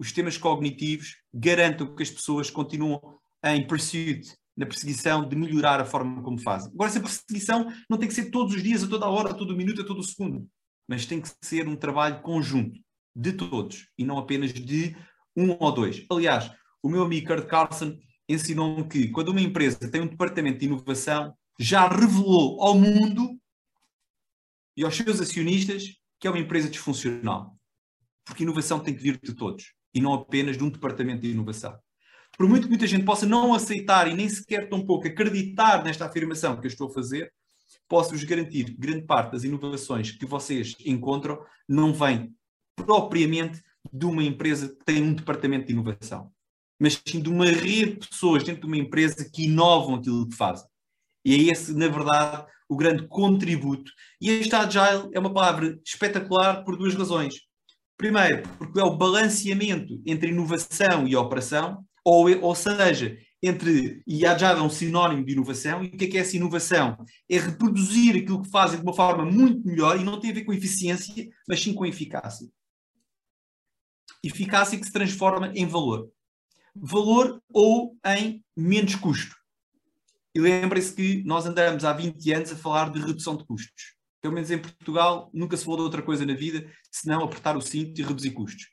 os sistemas cognitivos garantam que as pessoas continuam em pursuit, na perseguição de melhorar a forma como fazem. Agora, essa perseguição não tem que ser todos os dias, a toda a hora, a todo minuto, a todo segundo, mas tem que ser um trabalho conjunto. de todos e não apenas de um ou dois. Aliás, o meu amigo Kurt Carlson ensinou-me que quando uma empresa tem um departamento de inovação, já revelou ao mundo e aos seus acionistas que é uma empresa disfuncional. Porque inovação tem que vir de todos e não apenas de um departamento de inovação. Por muito que muita gente possa não aceitar e nem sequer tão pouco acreditar nesta afirmação que eu estou a fazer, posso-vos garantir que grande parte das inovações que vocês encontram não vem propriamente de uma empresa que tem um departamento de inovação, mas sim de uma rede de pessoas dentro de uma empresa que inovam aquilo que fazem. E é esse, na verdade, o grande contributo. E este Agile é uma palavra espetacular por duas razões. Primeiro, porque é o balanceamento entre inovação e operação, ou, ou seja, entre, e Agile é um sinónimo de inovação, e o que é que é essa inovação? É reproduzir aquilo que fazem de uma forma muito melhor, e não tem a ver com eficiência, mas sim com eficácia. Eficácia que se transforma em valor. Valor ou em menos custo. E lembrem-se que nós andamos há 20 anos a falar de redução de custos. Pelo menos em Portugal, nunca se falou de outra coisa na vida, senão apertar o cinto e reduzir custos.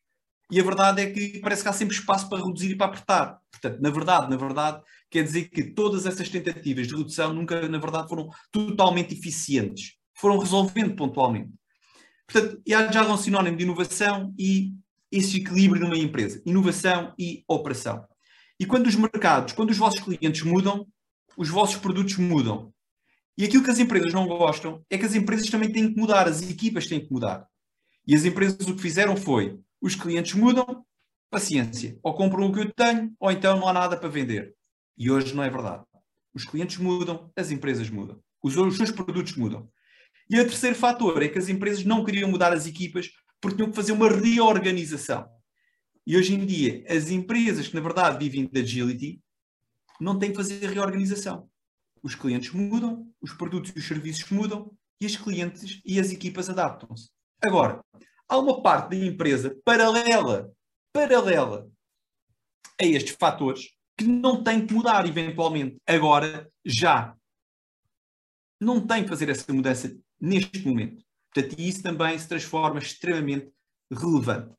E a verdade é que parece que há sempre espaço para reduzir e para apertar. Portanto, na verdade, na verdade, quer dizer que todas essas tentativas de redução nunca, na verdade, foram totalmente eficientes. Foram resolvendo pontualmente. Portanto, há já um sinónimo de inovação e esse equilíbrio numa empresa. Inovação e operação. E quando os mercados, quando os vossos clientes mudam, os vossos produtos mudam. E aquilo que as empresas não gostam é que as empresas também têm que mudar, as equipas têm que mudar. E as empresas o que fizeram foi os clientes mudam, paciência. Ou compram o que eu tenho, ou então não há nada para vender. E hoje não é verdade. Os clientes mudam, as empresas mudam. Os, os seus produtos mudam. E o terceiro fator é que as empresas não queriam mudar as equipas porque tinham que fazer uma reorganização. E hoje em dia, as empresas que na verdade vivem de agility não têm que fazer reorganização. Os clientes mudam, os produtos e os serviços mudam e os clientes e as equipas adaptam-se. Agora, há uma parte da empresa paralela, paralela a estes fatores que não tem que mudar eventualmente, agora, já. Não tem que fazer essa mudança neste momento. Portanto, isso também se transforma extremamente relevante.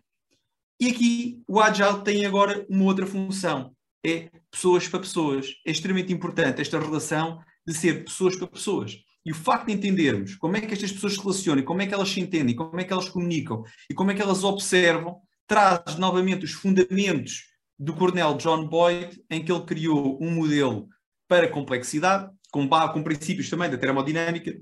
E aqui o Agile tem agora uma outra função, é pessoas para pessoas. É extremamente importante esta relação de ser pessoas para pessoas. E o facto de entendermos como é que estas pessoas se relacionam, como é que elas se entendem, como é que elas comunicam e como é que elas observam, traz novamente os fundamentos do coronel John Boyd, em que ele criou um modelo para complexidade, com, com princípios também da termodinâmica,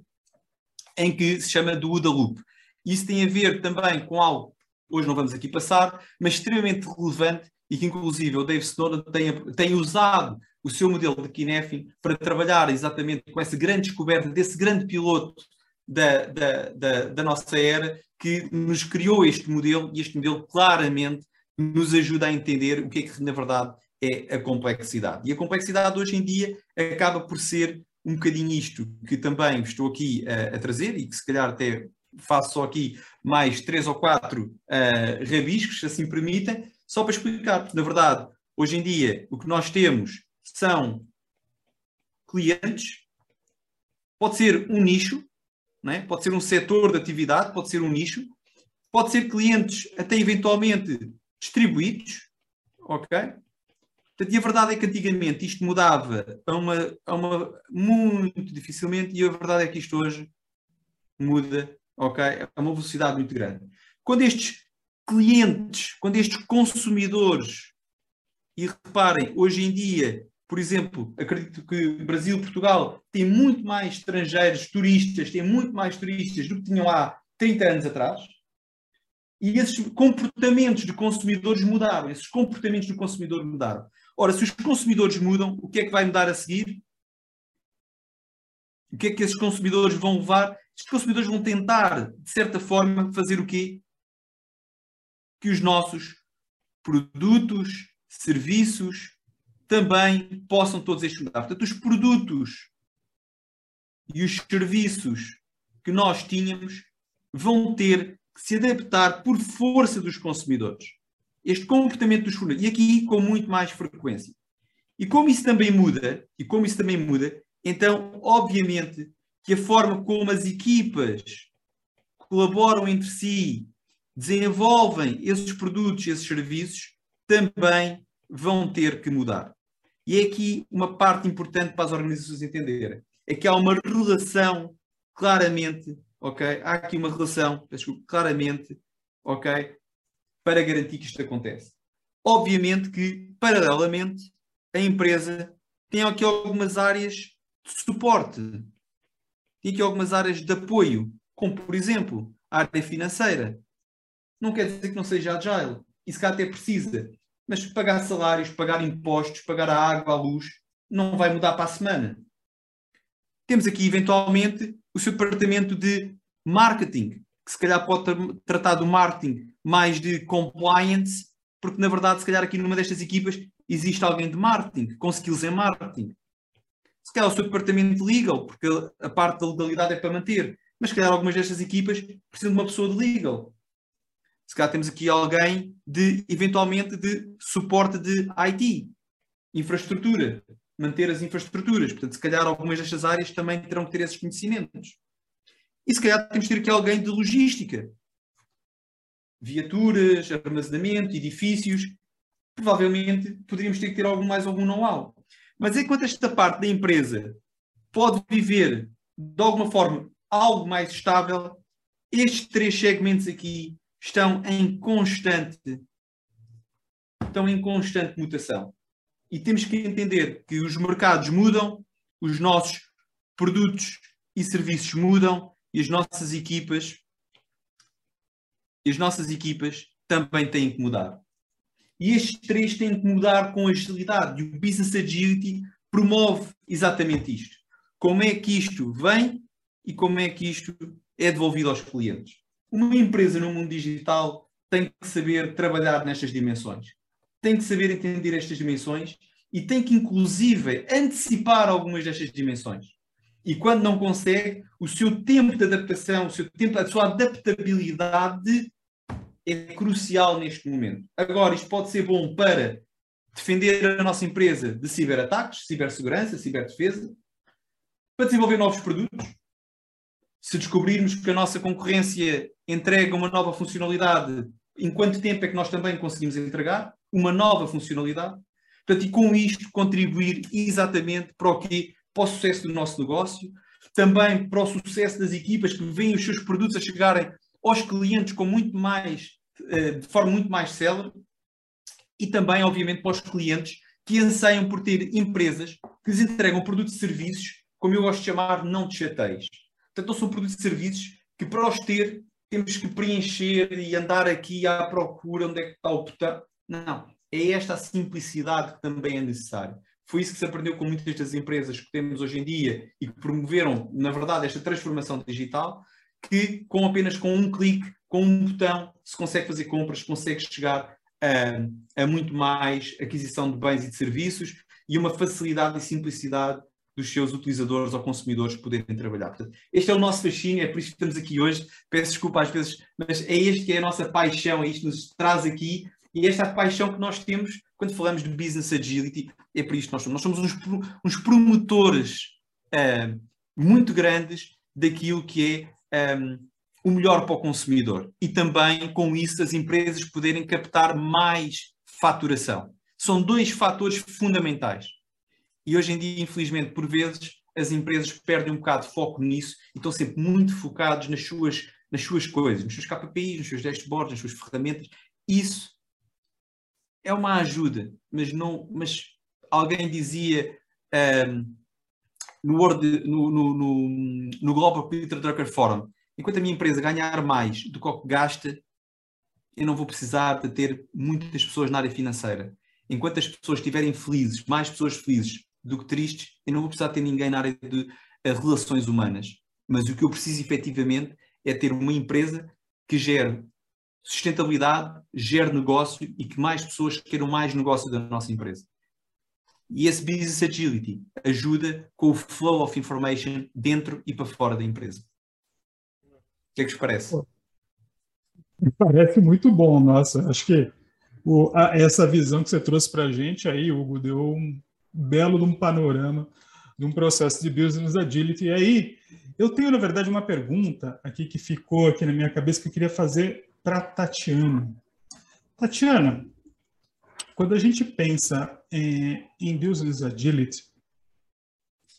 em que se chama do OODA Loop. Isso tem a ver também com algo, hoje não vamos aqui passar, mas extremamente relevante e que inclusive o Dave Snowden tem, tem usado o seu modelo de Kinefin para trabalhar exatamente com essa grande descoberta desse grande piloto da, da, da, da nossa era que nos criou este modelo e este modelo claramente nos ajuda a entender o que é que na verdade é a complexidade. E a complexidade hoje em dia acaba por ser um bocadinho isto que também estou aqui a, trazer e que se calhar até faço só aqui mais três ou quatro uh, rabiscos, se assim permitem, só para explicar, na verdade, hoje em dia, o que nós temos são clientes, pode ser um nicho, né? pode ser um setor de atividade, pode ser um nicho, pode ser clientes até eventualmente distribuídos, ok? Portanto, e a verdade é que antigamente isto mudava a uma, a uma muito dificilmente e a verdade é que isto hoje muda, ok? A uma velocidade muito grande. Quando estes clientes, quando estes consumidores, e reparem, hoje em dia, por exemplo, acredito que Brasil, Portugal, tem muito mais estrangeiros, turistas, tem muito mais turistas do que tinham há 30 anos atrás. E esses comportamentos de consumidores mudaram, esses comportamentos do consumidor mudaram. Ora, se os consumidores mudam, o que é que vai mudar a seguir? O que é que esses consumidores vão levar? Estes consumidores vão tentar, de certa forma, fazer o quê? Que os nossos produtos, serviços também possam todos estes mudar. Portanto, os produtos e os serviços que nós tínhamos vão ter que se adaptar por força dos consumidores. Este comportamento dos fornecedores. E aqui com muito mais frequência. E como isso também muda, e como isso também muda, então, obviamente, que a forma como as equipas colaboram entre si desenvolvem esses produtos, esses serviços, também vão ter que mudar. E é aqui uma parte importante para as organizações entenderem. É que há uma relação claramente, ok? Há aqui uma relação, claramente, ok? Para garantir que isto acontece. Obviamente que, paralelamente, a empresa tem aqui algumas áreas de suporte, tem aqui algumas áreas de apoio, como, por exemplo, a área financeira. Não quer dizer que não seja agile. Isso cá até precisa. Mas pagar salários, pagar impostos, pagar a água, a luz, não vai mudar para a semana. Temos aqui, eventualmente, o seu departamento de marketing, que se calhar pode tratar do marketing mais de compliance, porque na verdade, se calhar aqui numa destas equipas existe alguém de marketing, com skills em marketing. Se calhar o seu departamento de legal, porque a parte da legalidade é para manter, mas se calhar algumas destas equipas precisam de uma pessoa de legal. Se calhar temos aqui alguém de, eventualmente, de suporte de IT, infraestrutura, manter as infraestruturas. Portanto, se calhar algumas destas áreas também terão que ter esses conhecimentos. E se calhar temos que ter aqui alguém de logística. Viaturas, armazenamento, edifícios. Provavelmente poderíamos ter que ter algum, mais algum know-how. Mas enquanto esta parte da empresa pode viver de alguma forma algo mais estável, estes três segmentos aqui estão em constante estão em constante mutação. E temos que entender que os mercados mudam, os nossos produtos e serviços mudam e as nossas equipas as nossas equipas também têm que mudar. E estes três têm que mudar com agilidade. E o Business Agility promove exatamente isto. Como é que isto vem e como é que isto é devolvido aos clientes. Uma empresa no mundo digital tem que saber trabalhar nestas dimensões. Tem que saber entender estas dimensões e tem que, inclusive, antecipar algumas destas dimensões. E quando não consegue, o seu tempo de adaptação, o seu tempo, a sua adaptabilidade é crucial neste momento. Agora, isto pode ser bom para defender a nossa empresa de ciberataques, cibersegurança, ciberdefesa, para desenvolver novos produtos. Se descobrirmos que a nossa concorrência entrega uma nova funcionalidade, em quanto tempo é que nós também conseguimos entregar uma nova funcionalidade? Portanto, e com isto contribuir exatamente para o quê? Para o sucesso do nosso negócio, também para o sucesso das equipas que veem os seus produtos a chegarem aos clientes com muito mais, eh, de forma muito mais célere, e também, obviamente, para os clientes que anseiam por ter empresas que lhes entregam produtos e serviços, como eu gosto de chamar, não de chateios. Portanto, não são produtos e serviços que para os ter temos que preencher e andar aqui à procura onde é que está o botão. Não, é esta simplicidade que também é necessária. Foi isso que se aprendeu com muitas das empresas que temos hoje em dia e que promoveram, na verdade, esta transformação digital, que com apenas com um clique, com um botão, se consegue fazer compras, consegue chegar a, a muito mais aquisição de bens e de serviços e uma facilidade e simplicidade dos seus utilizadores ou consumidores poderem trabalhar. Portanto, este é o nosso fascínio, é por isso que estamos aqui hoje. Peço desculpa às vezes, mas é este que é a nossa paixão, é isto que nos traz aqui e esta é a paixão que nós temos quando falamos de business agility. É por isto que nós somos. Nós somos uns, uns promotores uh, muito grandes daquilo que é um, o melhor para o consumidor e também com isso as empresas poderem captar mais faturação. São dois fatores fundamentais. E hoje em dia, infelizmente, por vezes, as empresas perdem um bocado de foco nisso e estão sempre muito focados nas suas, nas suas coisas, nos seus KPIs, nos seus dashboards, nas suas ferramentas. Isso é uma ajuda, mas não. Mas alguém dizia um, no, Word, no, no, no, no Global Peter Drucker Forum, enquanto a minha empresa ganhar mais do que o que gasta, eu não vou precisar de ter muitas pessoas na área financeira. Enquanto as pessoas estiverem felizes, mais pessoas felizes, do que tristes, eu não vou precisar ter ninguém na área de uh, relações humanas. Mas o que eu preciso efetivamente é ter uma empresa que gere sustentabilidade, gere negócio e que mais pessoas queiram mais negócio da nossa empresa. E esse Business Agility ajuda com o flow of information dentro e para fora da empresa. O que é que vos parece? Parece muito bom, nossa. Acho que o, a, essa visão que você trouxe para a gente aí, Hugo, deu um, belo de um panorama de um processo de business agility. E aí, eu tenho, na verdade, uma pergunta aqui que ficou aqui na minha cabeça que eu queria fazer para Tatiana. Tatiana, quando a gente pensa em, em Business Agility,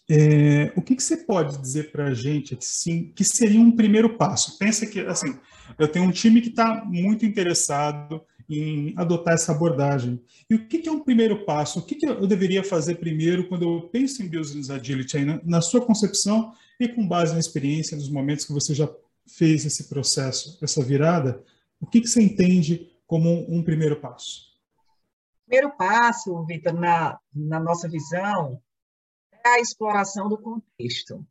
é, o que, que, você pode dizer para a gente que seria um primeiro passo? Pensa que, assim, eu tenho um time que está muito interessado em adotar essa abordagem. E o que, que é um primeiro passo? O que, que, eu deveria fazer primeiro quando eu penso em Business Agility, na, na sua concepção e com base na experiência, nos momentos que você já fez esse processo, essa virada, o que, que você entende como um, um primeiro passo? Primeiro passo, Vitor, na, na nossa visão, é a exploração do contexto.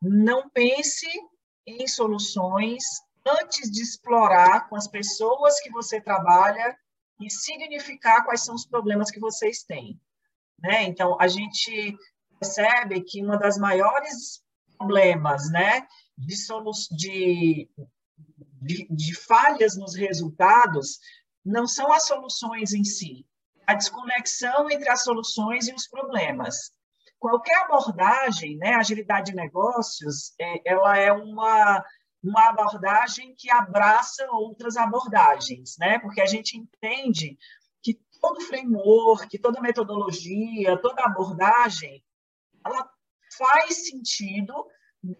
Não pense em soluções antes de explorar com as pessoas que você trabalha e significar quais são os problemas que vocês têm. Né? Então, a gente percebe que uma das maiores problemas né, de, de, de, de falhas nos resultados não são as soluções em si, a desconexão entre as soluções e os problemas. Qualquer abordagem, né, agilidade de negócios, é, ela é uma, uma abordagem que abraça outras abordagens, né? Porque a gente entende que todo framework, toda metodologia, toda abordagem, ela faz sentido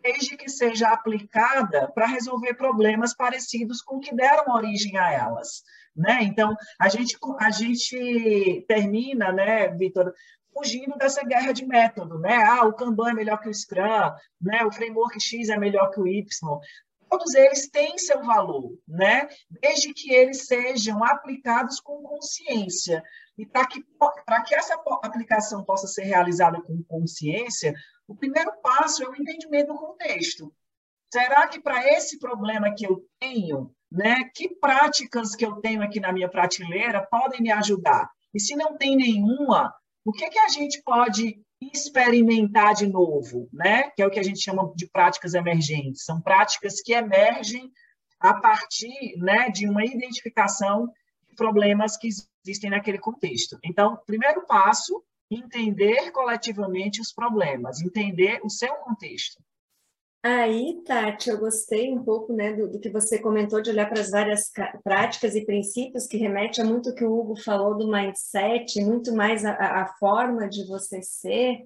desde que seja aplicada para resolver problemas parecidos com que deram origem a elas. Né? Então, a gente, a gente termina, né, Vitor, fugindo dessa guerra de método, né? Ah, o Kanban é melhor que o Scrum, né? O framework X é melhor que o Y. Todos eles têm seu valor, né? Desde que eles sejam aplicados com consciência. E para que, que essa aplicação possa ser realizada com consciência, o primeiro passo é o entendimento do contexto. Será que para esse problema que eu tenho, né, que práticas que eu tenho aqui na minha prateleira podem me ajudar? E se não tem nenhuma, o que, que a gente pode experimentar de novo, né? Que é o que a gente chama de práticas emergentes. São práticas que emergem a partir, né, de uma identificação de problemas que existem naquele contexto. Então, primeiro passo entender coletivamente os problemas, entender o seu contexto. Aí, Tati, eu gostei um pouco né, do, do, que você comentou de olhar para as várias práticas e princípios que remete a muito que o Hugo falou do mindset, muito mais a, a forma de você ser.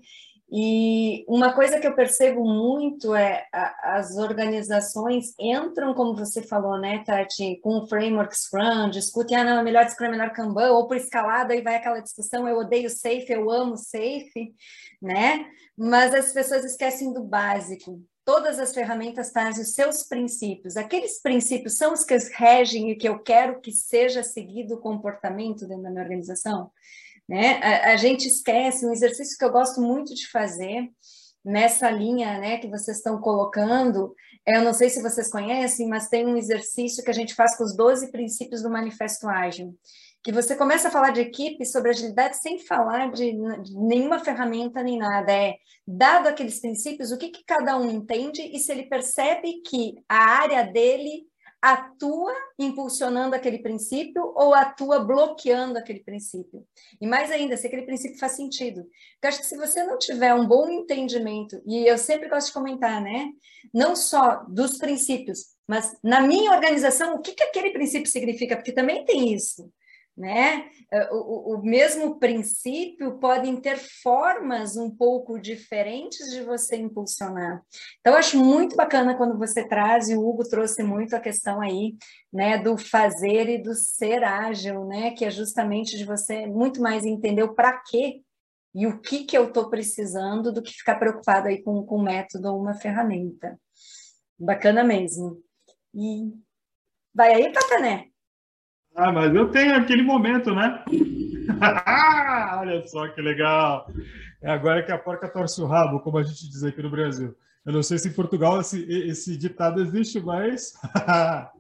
E uma coisa que eu percebo muito é a, as organizações entram, como você falou, né, Tati, com o framework Scrum, discutem, ah, não, é melhor Scrum, é melhor Kanban, ou por escalada, aí vai aquela discussão, eu odeio Safe, eu amo Safe, né? Mas as pessoas esquecem do básico. Todas as ferramentas trazem os seus princípios. Aqueles princípios são os que regem e que eu quero que seja seguido o comportamento dentro da minha organização. Né? A, a, gente esquece um exercício que eu gosto muito de fazer nessa linha né, que vocês estão colocando. Eu não sei se vocês conhecem, mas tem um exercício que a gente faz com os 12 princípios do Manifesto Ágil, que você começa a falar de equipe, sobre agilidade, sem falar de, de nenhuma ferramenta nem nada. É, dado aqueles princípios, o que, que cada um entende e se ele percebe que a área dele atua impulsionando aquele princípio ou atua bloqueando aquele princípio. E mais ainda, se aquele princípio faz sentido. Porque acho que se você não tiver um bom entendimento, e eu sempre gosto de comentar, né? Não só dos princípios, mas na minha organização, o que, que aquele princípio significa? Porque também tem isso né? É, o, o, mesmo princípio podem ter formas um pouco diferentes de você impulsionar. Então, acho muito bacana quando você traz, e o Hugo trouxe muito a questão aí, né, do fazer e do ser ágil, né, que é justamente de você muito mais entender o para quê e o que que eu estou precisando do que ficar preocupado aí com, com um método ou uma ferramenta. Bacana mesmo. E vai aí, Tatané. Ah, mas eu tenho aquele momento, né? Olha só que legal. É agora que a porca torce o rabo, como a gente diz aqui no Brasil. Eu não sei se em Portugal esse, esse ditado existe, mas.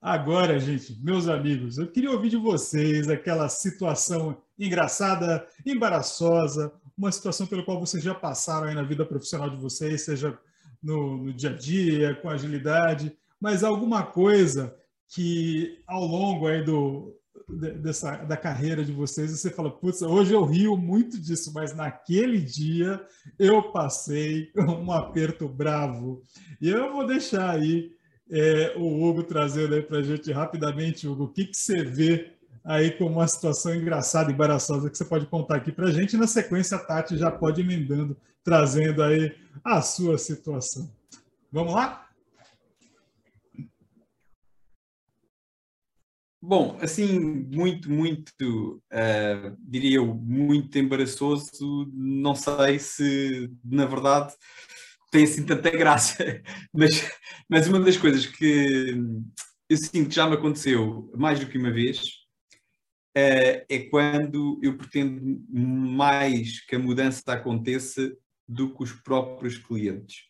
Agora, gente, meus amigos, eu queria ouvir de vocês aquela situação engraçada, embaraçosa, uma situação pela qual vocês já passaram aí na vida profissional de vocês, seja no, no dia a dia, com agilidade, mas alguma coisa que ao longo aí do, dessa, da carreira de vocês, você fala, putz, hoje eu rio muito disso, mas naquele dia eu passei um aperto bravo. E eu vou deixar aí é, o Hugo trazendo aí para a gente rapidamente, Hugo, o que, que você vê aí como uma situação engraçada, embaraçosa, que você pode contar aqui para a gente. Na sequência, a Tati já pode emendando, trazendo aí a sua situação. Vamos lá? Bom, assim, muito, muito, uh, diria eu, muito embaraçoso. Não sei se, na verdade, tem assim tanta graça, mas, mas uma das coisas que eu sinto que já me aconteceu mais do que uma vez uh, é quando eu pretendo mais que a mudança aconteça do que os próprios clientes.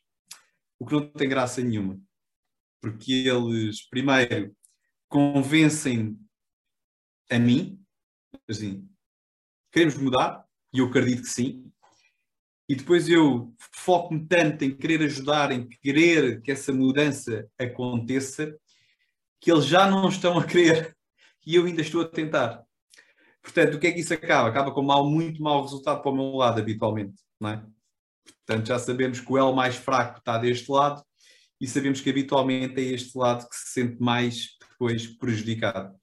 O que não tem graça nenhuma, porque eles, primeiro, convencem a mim, assim, queremos mudar, e eu acredito que sim, e depois eu foco-me tanto em querer ajudar, em querer que essa mudança aconteça, que eles já não estão a querer e eu ainda estou a tentar. Portanto, o que é que isso acaba? Acaba com mal, muito mau resultado para o meu lado, habitualmente. Não é? Portanto, já sabemos que o L mais fraco está deste lado e sabemos que habitualmente é este lado que se sente mais depois prejudicado.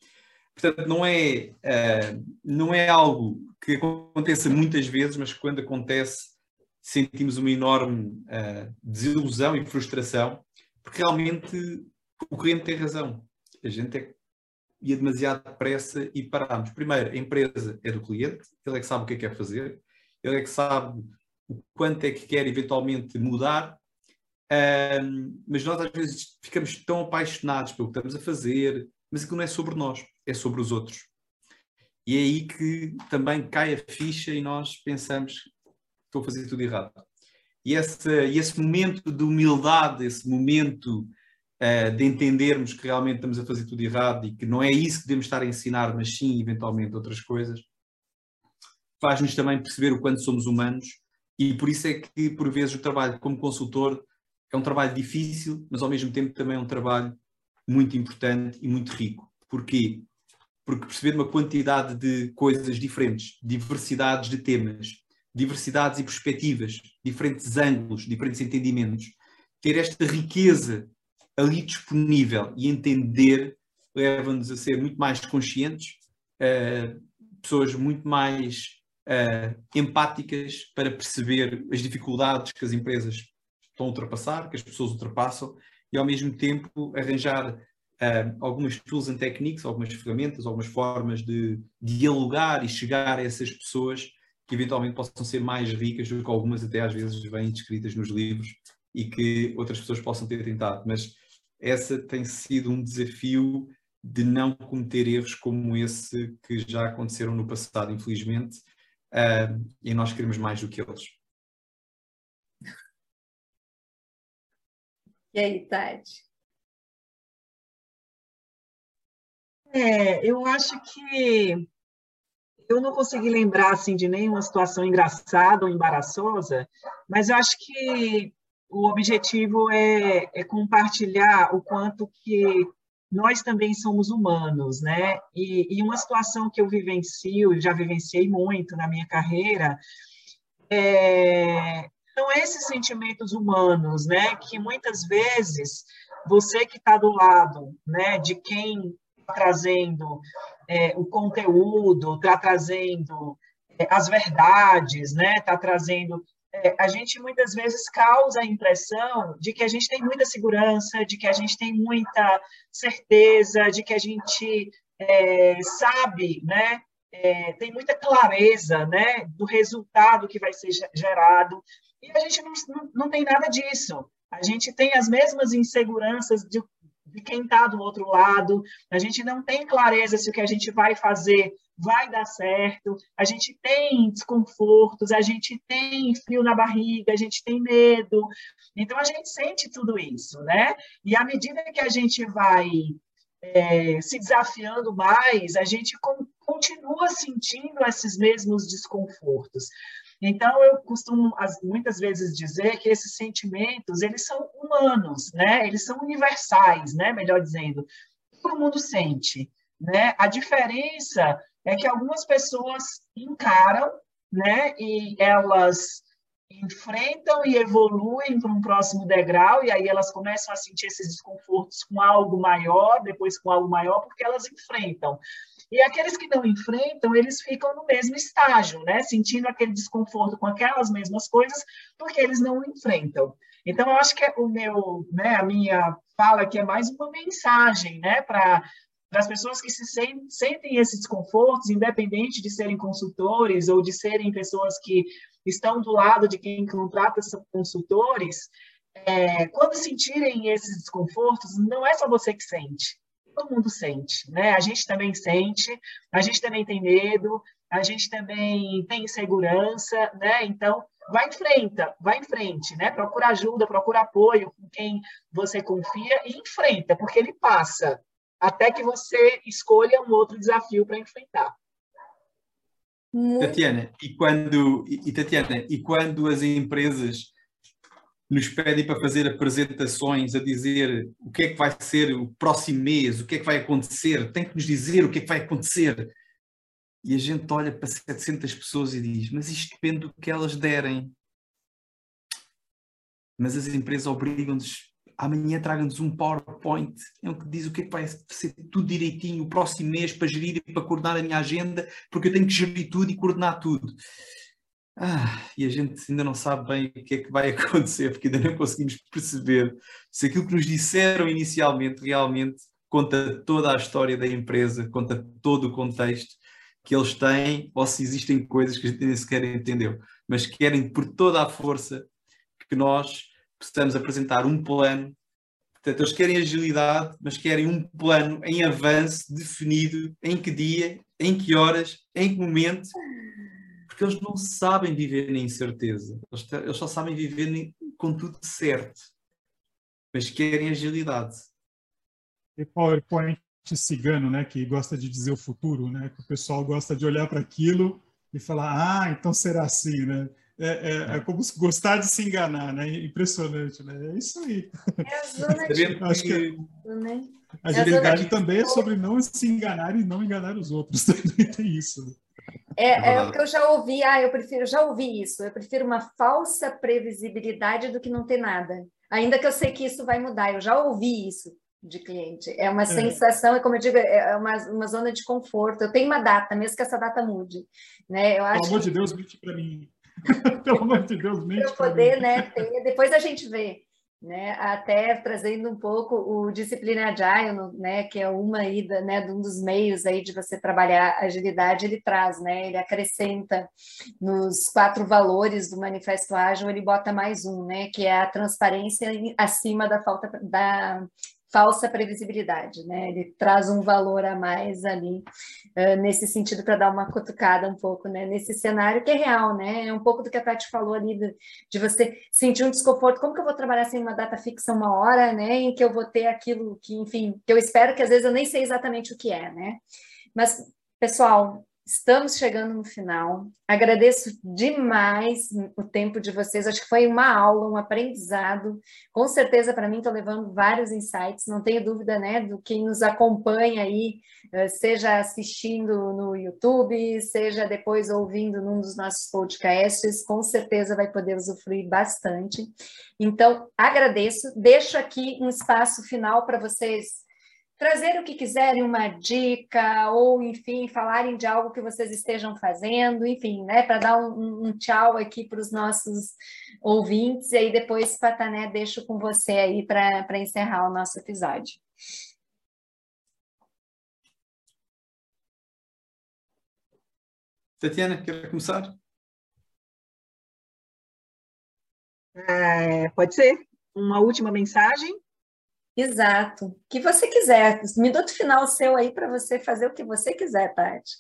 Portanto, não é, uh, não é algo que aconteça muitas vezes, mas quando acontece, sentimos uma enorme uh, desilusão e frustração, porque realmente o cliente tem razão. A gente é, ia demasiado depressa e parámos. Primeiro, a empresa é do cliente, ele é que sabe o que é que quer fazer, ele é que sabe o quanto é que quer eventualmente mudar, uh, mas nós às vezes ficamos tão apaixonados pelo que estamos a fazer, mas aquilo não é sobre nós, é sobre os outros. E é aí que também cai a ficha e nós pensamos estou a fazer tudo errado. E esse, esse momento de humildade, esse momento uh, de entendermos que realmente estamos a fazer tudo errado e que não é isso que devemos estar a ensinar, mas sim, eventualmente, outras coisas, faz-nos também perceber o quanto somos humanos e por isso é que, por vezes, o trabalho como consultor é um trabalho difícil, mas ao mesmo tempo também é um trabalho muito importante e muito rico. Porquê? Porque perceber uma quantidade de coisas diferentes, diversidades de temas, diversidades e perspectivas, diferentes ângulos, diferentes entendimentos, ter esta riqueza ali disponível e entender leva-nos a ser muito mais conscientes, uh, pessoas muito mais uh, empáticas para perceber as dificuldades que as empresas estão a ultrapassar, que as pessoas ultrapassam, e ao mesmo tempo arranjar uh, algumas tools and techniques, algumas ferramentas, algumas formas de dialogar e chegar a essas pessoas que eventualmente possam ser mais ricas do que algumas até às vezes vêm descritas nos livros e que outras pessoas possam ter tentado. Mas essa tem sido um desafio de não cometer erros como esse que já aconteceram no passado, infelizmente, uh, e nós queremos mais do que eles. E aí, Tati? É, eu acho que eu não consegui lembrar assim de nenhuma situação engraçada ou embaraçosa, mas eu acho que o objetivo é, é compartilhar o quanto que nós também somos humanos, né? E, e, uma situação que eu vivencio, já vivenciei muito na minha carreira, é, são esses sentimentos humanos, né? Que muitas vezes você que está do lado, né, de quem está trazendo é, o conteúdo, está trazendo é, as verdades, né? Está trazendo. É, a gente muitas vezes causa a impressão de que a gente tem muita segurança, de que a gente tem muita certeza, de que a gente é, sabe, né? É, tem muita clareza, né? Do resultado que vai ser gerado. E a gente não, não, tem nada disso. A gente tem as mesmas inseguranças de, de quem está do outro lado, a gente não tem clareza se o que a gente vai fazer vai dar certo, a gente tem desconfortos, a gente tem frio na barriga, a gente tem medo, então a gente sente tudo isso, né? E à medida que a gente vai é, se desafiando mais, a gente continua sentindo esses mesmos desconfortos. Então, eu costumo muitas vezes dizer que esses sentimentos, eles são humanos, né? Eles são universais, né? Melhor dizendo, todo mundo sente, né? A diferença é que algumas pessoas encaram, né? E elas enfrentam e evoluem para um próximo degrau, e aí elas começam a sentir esses desconfortos com algo maior, depois com algo maior, porque elas enfrentam. E aqueles que não enfrentam, eles ficam no mesmo estágio, né? Sentindo aquele desconforto com aquelas mesmas coisas, porque eles não enfrentam. Então, eu acho que é o meu, né, a minha fala aqui é mais uma mensagem, né, para as pessoas que se sentem, sentem esses desconfortos, independente de serem consultores ou de serem pessoas que estão do lado de quem contrata consultores, é, quando sentirem esses desconfortos, não é só você que sente, todo mundo sente, né? A gente também sente, a gente também tem medo, a gente também tem insegurança, né? Então, vai em frente, vai em frente, né? Procura ajuda, procura apoio com quem você confia e enfrenta, porque ele passa até que você escolha um outro desafio para enfrentar. Tatiana, e quando e, Tatiana, e quando as empresas nos pedem para fazer apresentações a dizer o que é que vai ser o próximo mês, o que é que vai acontecer, tem que nos dizer o que é que vai acontecer. E a gente olha para 700 pessoas e diz: Mas isto depende do que elas derem. Mas as empresas obrigam-nos amanhã traga-nos um PowerPoint em que diz o que é que vai ser tudo direitinho o próximo mês para gerir e para coordenar a minha agenda, porque eu tenho que gerir tudo e coordenar tudo. Ah, e a gente ainda não sabe bem o que é que vai acontecer, porque ainda não conseguimos perceber se aquilo que nos disseram inicialmente realmente conta toda a história da empresa, conta todo o contexto que eles têm, ou se existem coisas que a gente nem sequer entendeu, mas querem por toda a força que nós possamos apresentar um plano. Portanto, eles querem agilidade, mas querem um plano em avanço, definido, em que dia, em que horas, em que momento, porque eles não sabem viver na incerteza, eles, eles só sabem viver com tudo certo, mas querem agilidade. E PowerPoint cigano, né, que gosta de dizer o futuro, né, que o pessoal gosta de olhar para aquilo e falar, ah, então será assim, né? É, é, é, é, como gostar de se enganar, né? Impressionante, né? É isso aí. É a zona de... Acho que né? a agilidade também é sobre não se enganar e não enganar os outros. Também tem isso. É, é o que eu já ouvi. Ah, eu prefiro, já ouvi isso. Eu prefiro uma falsa previsibilidade do que não ter nada. Ainda que eu sei que isso vai mudar. Eu já ouvi isso de cliente. É uma é. sensação, é como eu digo, é uma, uma zona de conforto. Eu tenho uma data, mesmo que essa data mude. Né? Eu acho Pelo amor de Deus, mente para mim. Pelo amor de Deus, mente para poder, né, ter, depois a gente vê. Né, até trazendo um pouco o disciplina agile, né, que é uma aí, né, de um dos meios aí de você trabalhar agilidade, ele traz, né, ele acrescenta nos quatro valores do manifesto ágil, ele bota mais um, né, que é a transparência acima da falta da falsa previsibilidade, né? Ele traz um valor a mais ali uh, nesse sentido para dar uma cutucada um pouco, né? Nesse cenário que é real, né? É um pouco do que a Tati falou ali de, de, você sentir um desconforto. Como que eu vou trabalhar sem uma data fixa uma hora, né? Em que eu vou ter aquilo que, enfim, que eu espero que às vezes eu nem sei exatamente o que é, né? Mas pessoal, Estamos chegando no final. Agradeço demais o tempo de vocês. Acho que foi uma aula, um aprendizado. Com certeza, para mim, estou levando vários insights. Não tenho dúvida, né, do quem nos acompanha aí, eh, seja assistindo no YouTube, seja depois ouvindo num dos nossos podcasts. Com certeza vai poder usufruir bastante. Então, agradeço. Deixo aqui um espaço final para vocês trazer o que quiserem, uma dica, ou enfim, falarem de algo que vocês estejam fazendo, enfim, né, para dar um, um, tchau aqui para os nossos ouvintes, e aí depois, Patané, deixo com você aí para encerrar o nosso episódio. Tatiana, quer começar? É, pode ser. Uma última mensagem Exato. Que você quiser. Minuto final seu aí para você fazer o que você quiser, Tati.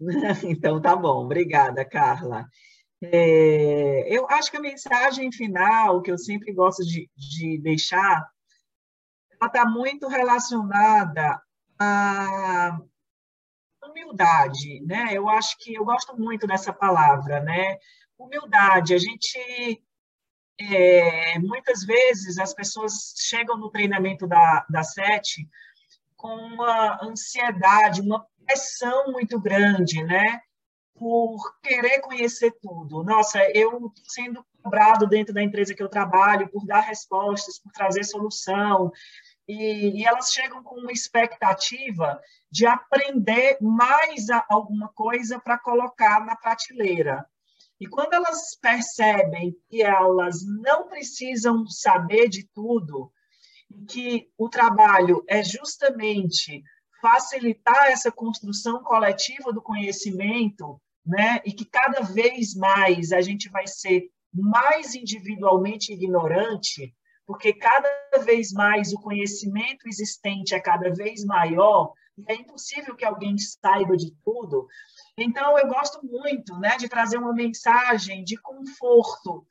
então tá bom. Obrigada, Carla. É, eu acho que a mensagem final que eu sempre gosto de, de deixar, ela está muito relacionada à humildade, né? Eu acho que eu gosto muito dessa palavra, né? Humildade. A gente é, muitas vezes as pessoas chegam no treinamento da, da SET com uma ansiedade, uma pressão muito grande, né? por querer conhecer tudo. Nossa, eu sendo cobrado dentro da empresa que eu trabalho por dar respostas, por trazer solução, e, e, elas chegam com uma expectativa de aprender mais alguma coisa para colocar na prateleira. E quando elas percebem que elas não precisam saber de tudo, que o trabalho é justamente facilitar essa construção coletiva do conhecimento, né? E que cada vez mais a gente vai ser mais individualmente ignorante, porque cada vez mais o conhecimento existente é cada vez maior, e é impossível que alguém saiba de tudo. Então, eu gosto muito né, de trazer uma mensagem de conforto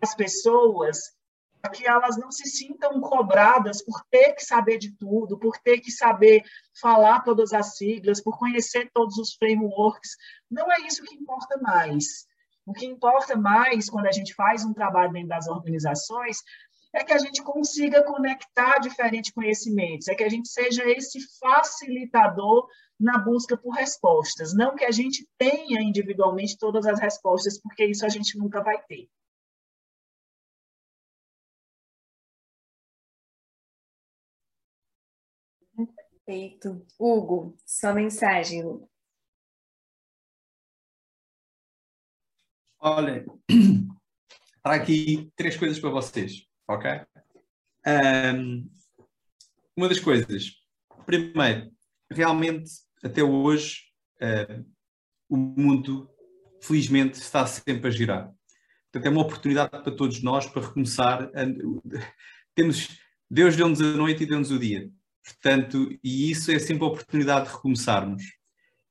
às pessoas, para que elas não se sintam cobradas por ter que saber de tudo, por ter que saber falar todas as siglas, por conhecer todos os frameworks. Não é isso que importa mais. O que importa mais quando a gente faz um trabalho dentro das organizações é que a gente consiga conectar diferentes conhecimentos, é que a gente seja esse facilitador na busca por respostas, não que a gente tenha individualmente todas as respostas, porque isso a gente nunca vai ter. Perfeito. Hugo, sua mensagem. Olha, para aqui três coisas para vocês ok? Um, uma das coisas, primeiro, realmente até hoje o mundo felizmente está sempre a girar. Portanto, é uma oportunidade para todos nós para recomeçar. A, temos, Deus deu-nos a noite e deu-nos o dia. Portanto, e isso é sempre a oportunidade de recomeçarmos.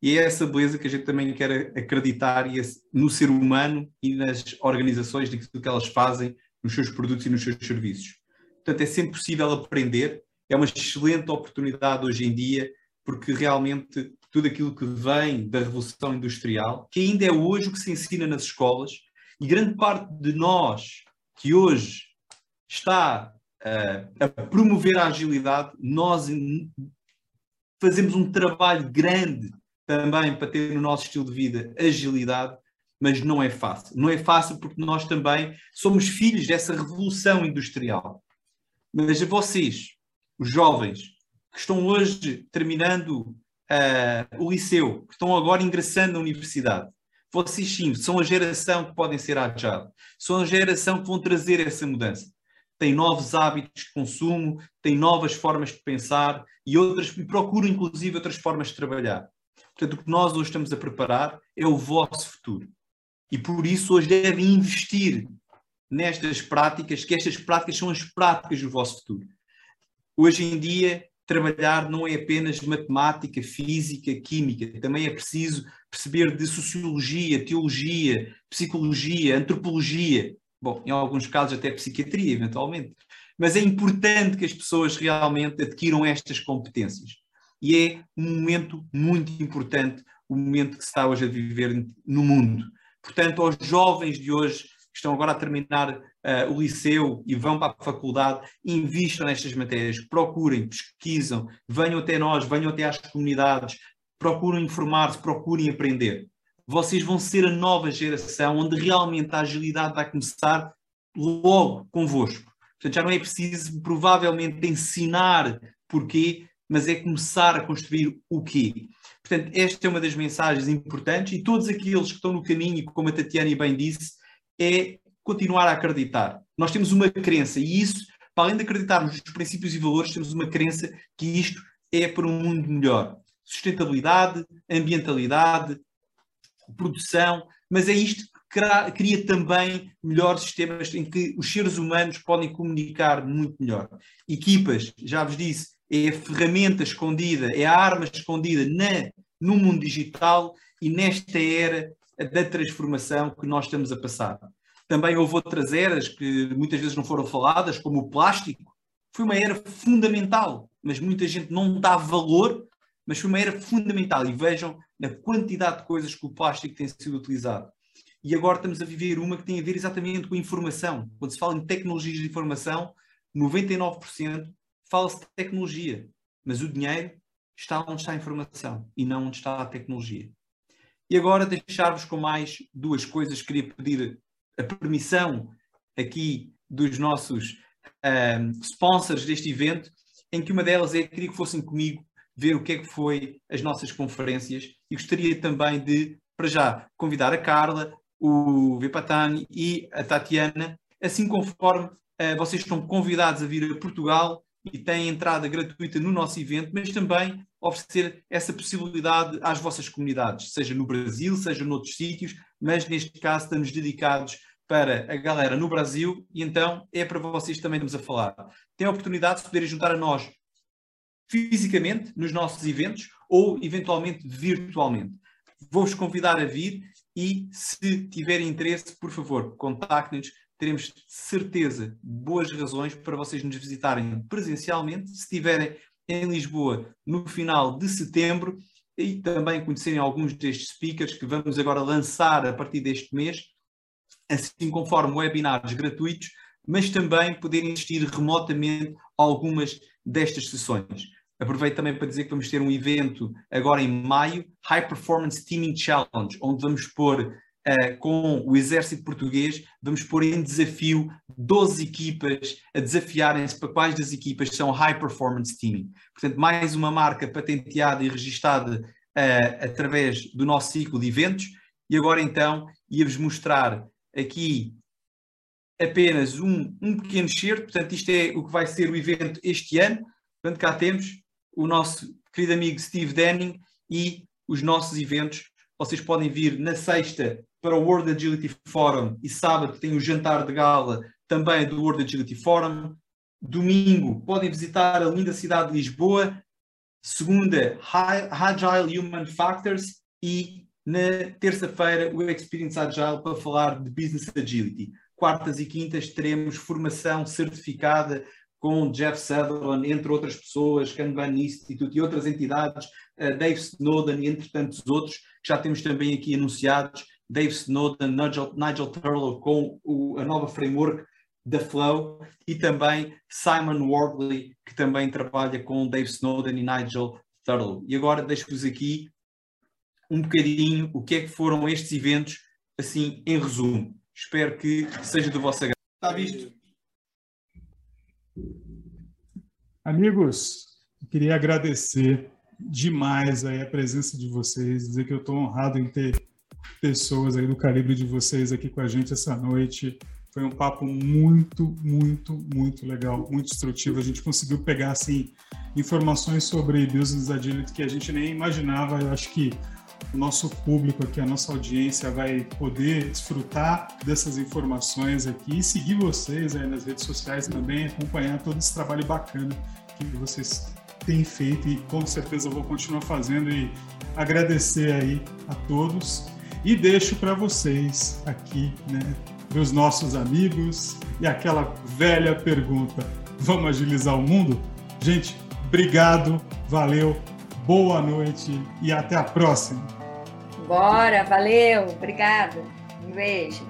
E é essa beleza que a gente também quer acreditar no ser humano e nas organizações, de que elas fazem nos seus produtos e nos seus serviços. Portanto, é sempre possível aprender, é uma excelente oportunidade hoje em dia, porque realmente tudo aquilo que vem da Revolução Industrial, que ainda é hoje o que se ensina nas escolas, e grande parte de nós que hoje está uh, a promover a agilidade, nós fazemos um trabalho grande também para ter no nosso estilo de vida agilidade, mas não é fácil. Não é fácil porque nós também somos filhos dessa revolução industrial. Mas vocês, os jovens, que estão hoje terminando uh, o liceu, que estão agora ingressando na universidade, vocês sim, são a geração que podem ser agile, são a geração que vão trazer essa mudança. Têm novos hábitos de consumo, têm novas formas de pensar e outras, e procuram inclusive outras formas de trabalhar. Portanto, o que nós hoje estamos a preparar é o vosso futuro. E por isso hoje devem investir nestas práticas, que estas práticas são as práticas do vosso futuro. Hoje em dia, trabalhar não é apenas matemática, física, química, também é preciso perceber de sociologia, teologia, psicologia, antropologia, bom, em alguns casos até psiquiatria, eventualmente. Mas é importante que as pessoas realmente adquiram estas competências. E é um momento muito importante, o momento que se está hoje a viver no mundo. Portanto, aos jovens de hoje que estão agora a terminar uh, o liceu e vão para a faculdade, invistam nestas matérias, procurem, pesquisam, venham até nós, venham até às comunidades, procurem informar-se, procurem aprender. Vocês vão ser a nova geração onde realmente a agilidade vai começar logo convosco. Portanto, já não é preciso provavelmente ensinar porquê, mas é começar a construir o quê. Portanto, esta é uma das mensagens importantes e todos aqueles que estão no caminho, como a Tatiana bem disse, é continuar a acreditar. Nós temos uma crença e isso, para além de acreditarmos nos princípios e valores, temos uma crença que isto é para um mundo melhor. Sustentabilidade, ambientalidade, produção, mas é isto que cria também melhores sistemas em que os seres humanos podem comunicar muito melhor. Equipas, já vos disse, é a ferramenta escondida, é a arma escondida na, no mundo digital e nesta era da transformação que nós estamos a passar. Também houve outras eras que muitas vezes não foram faladas, como o plástico. Foi uma era fundamental, mas muita gente não dá valor, mas foi uma era fundamental. E vejam na quantidade de coisas que o plástico tem sido utilizado. E agora estamos a viver uma que tem a ver exatamente com a informação. Quando se fala em tecnologias de informação, 99% fala-se de tecnologia, mas o dinheiro está onde está a informação e não onde está a tecnologia. E agora deixar-vos com mais duas coisas. Queria pedir a permissão aqui dos nossos um, sponsors deste evento, em que uma delas é, queria que fossem comigo ver o que é que foi as nossas conferências e gostaria também de, para já, convidar a Carla, o Vipatani e a Tatiana, assim conforme uh, vocês estão convidados a vir a Portugal e têm entrada gratuita no nosso evento, mas também oferecer essa possibilidade às vossas comunidades, seja no Brasil, seja noutros sítios, mas neste caso estamos dedicados para a galera no Brasil e então é para vocês também estamos a falar. Tem a oportunidade de poderem juntar a nós fisicamente nos nossos eventos ou eventualmente virtualmente. Vou-vos convidar a vir e se tiverem interesse, por favor, contactem-nos. Teremos certeza boas razões para vocês nos visitarem presencialmente. Se estiverem em Lisboa no final de setembro e também conhecerem alguns destes speakers que vamos agora lançar a partir deste mês, assim conforme webinars gratuitos, mas também poderem assistir remotamente a algumas destas sessões. Aproveito também para dizer que vamos ter um evento agora em maio, High Performance Teaming Challenge, onde vamos pôr uh, com o Exército Português, vamos pôr em desafio 12 equipas a desafiarem-se para quais das equipas são High Performance Teaming. Portanto, mais uma marca patenteada e registada uh, através do nosso ciclo de eventos. E agora então ia-vos mostrar aqui apenas um, um pequeno excerto, portanto, isto é o que vai ser o evento este ano. Portanto, cá temos o nosso querido amigo Steve Denning e os nossos eventos. Vocês podem vir na sexta para o World Agility Forum e sábado tem o jantar de gala também do World Agility Forum. Domingo podem visitar a linda cidade de Lisboa. Segunda, Agile Human Factors e na terça-feira o Experience Agile para falar de Business Agility. Quartas e quintas teremos formação certificada com Jeff Sutherland, entre outras pessoas, Kanban Institute e outras entidades, uh, Dave Snowden entre tantos outros, que já temos também aqui anunciados, Dave Snowden, Nigel, Nigel Turlow com o, a nova framework da Flow e também Simon Wardley, que também trabalha com Dave Snowden e Nigel Turlow. E agora deixo-vos aqui um bocadinho o que é que foram estes eventos, assim, em resumo. Espero que seja do vosso agrado. Está visto? Amigos, queria agradecer demais a presença de vocês, dizer que eu estou honrado em ter pessoas aí do calibre de vocês aqui com a gente essa noite. Foi um papo muito, muito, muito legal, muito instrutivo. A gente conseguiu pegar assim informações sobre business agility que a gente nem imaginava. Eu acho que o nosso público aqui, a nossa audiência vai poder desfrutar dessas informações aqui e seguir vocês aí nas redes sociais também, acompanhar todo esse trabalho bacana que vocês têm feito e com certeza vou continuar fazendo e agradecer aí a todos e deixo para vocês aqui, né, os nossos amigos e aquela velha pergunta: vamos agilizar o mundo? Gente, obrigado, valeu, boa noite e até a próxima. Bora, valeu, obrigada. Um beijo.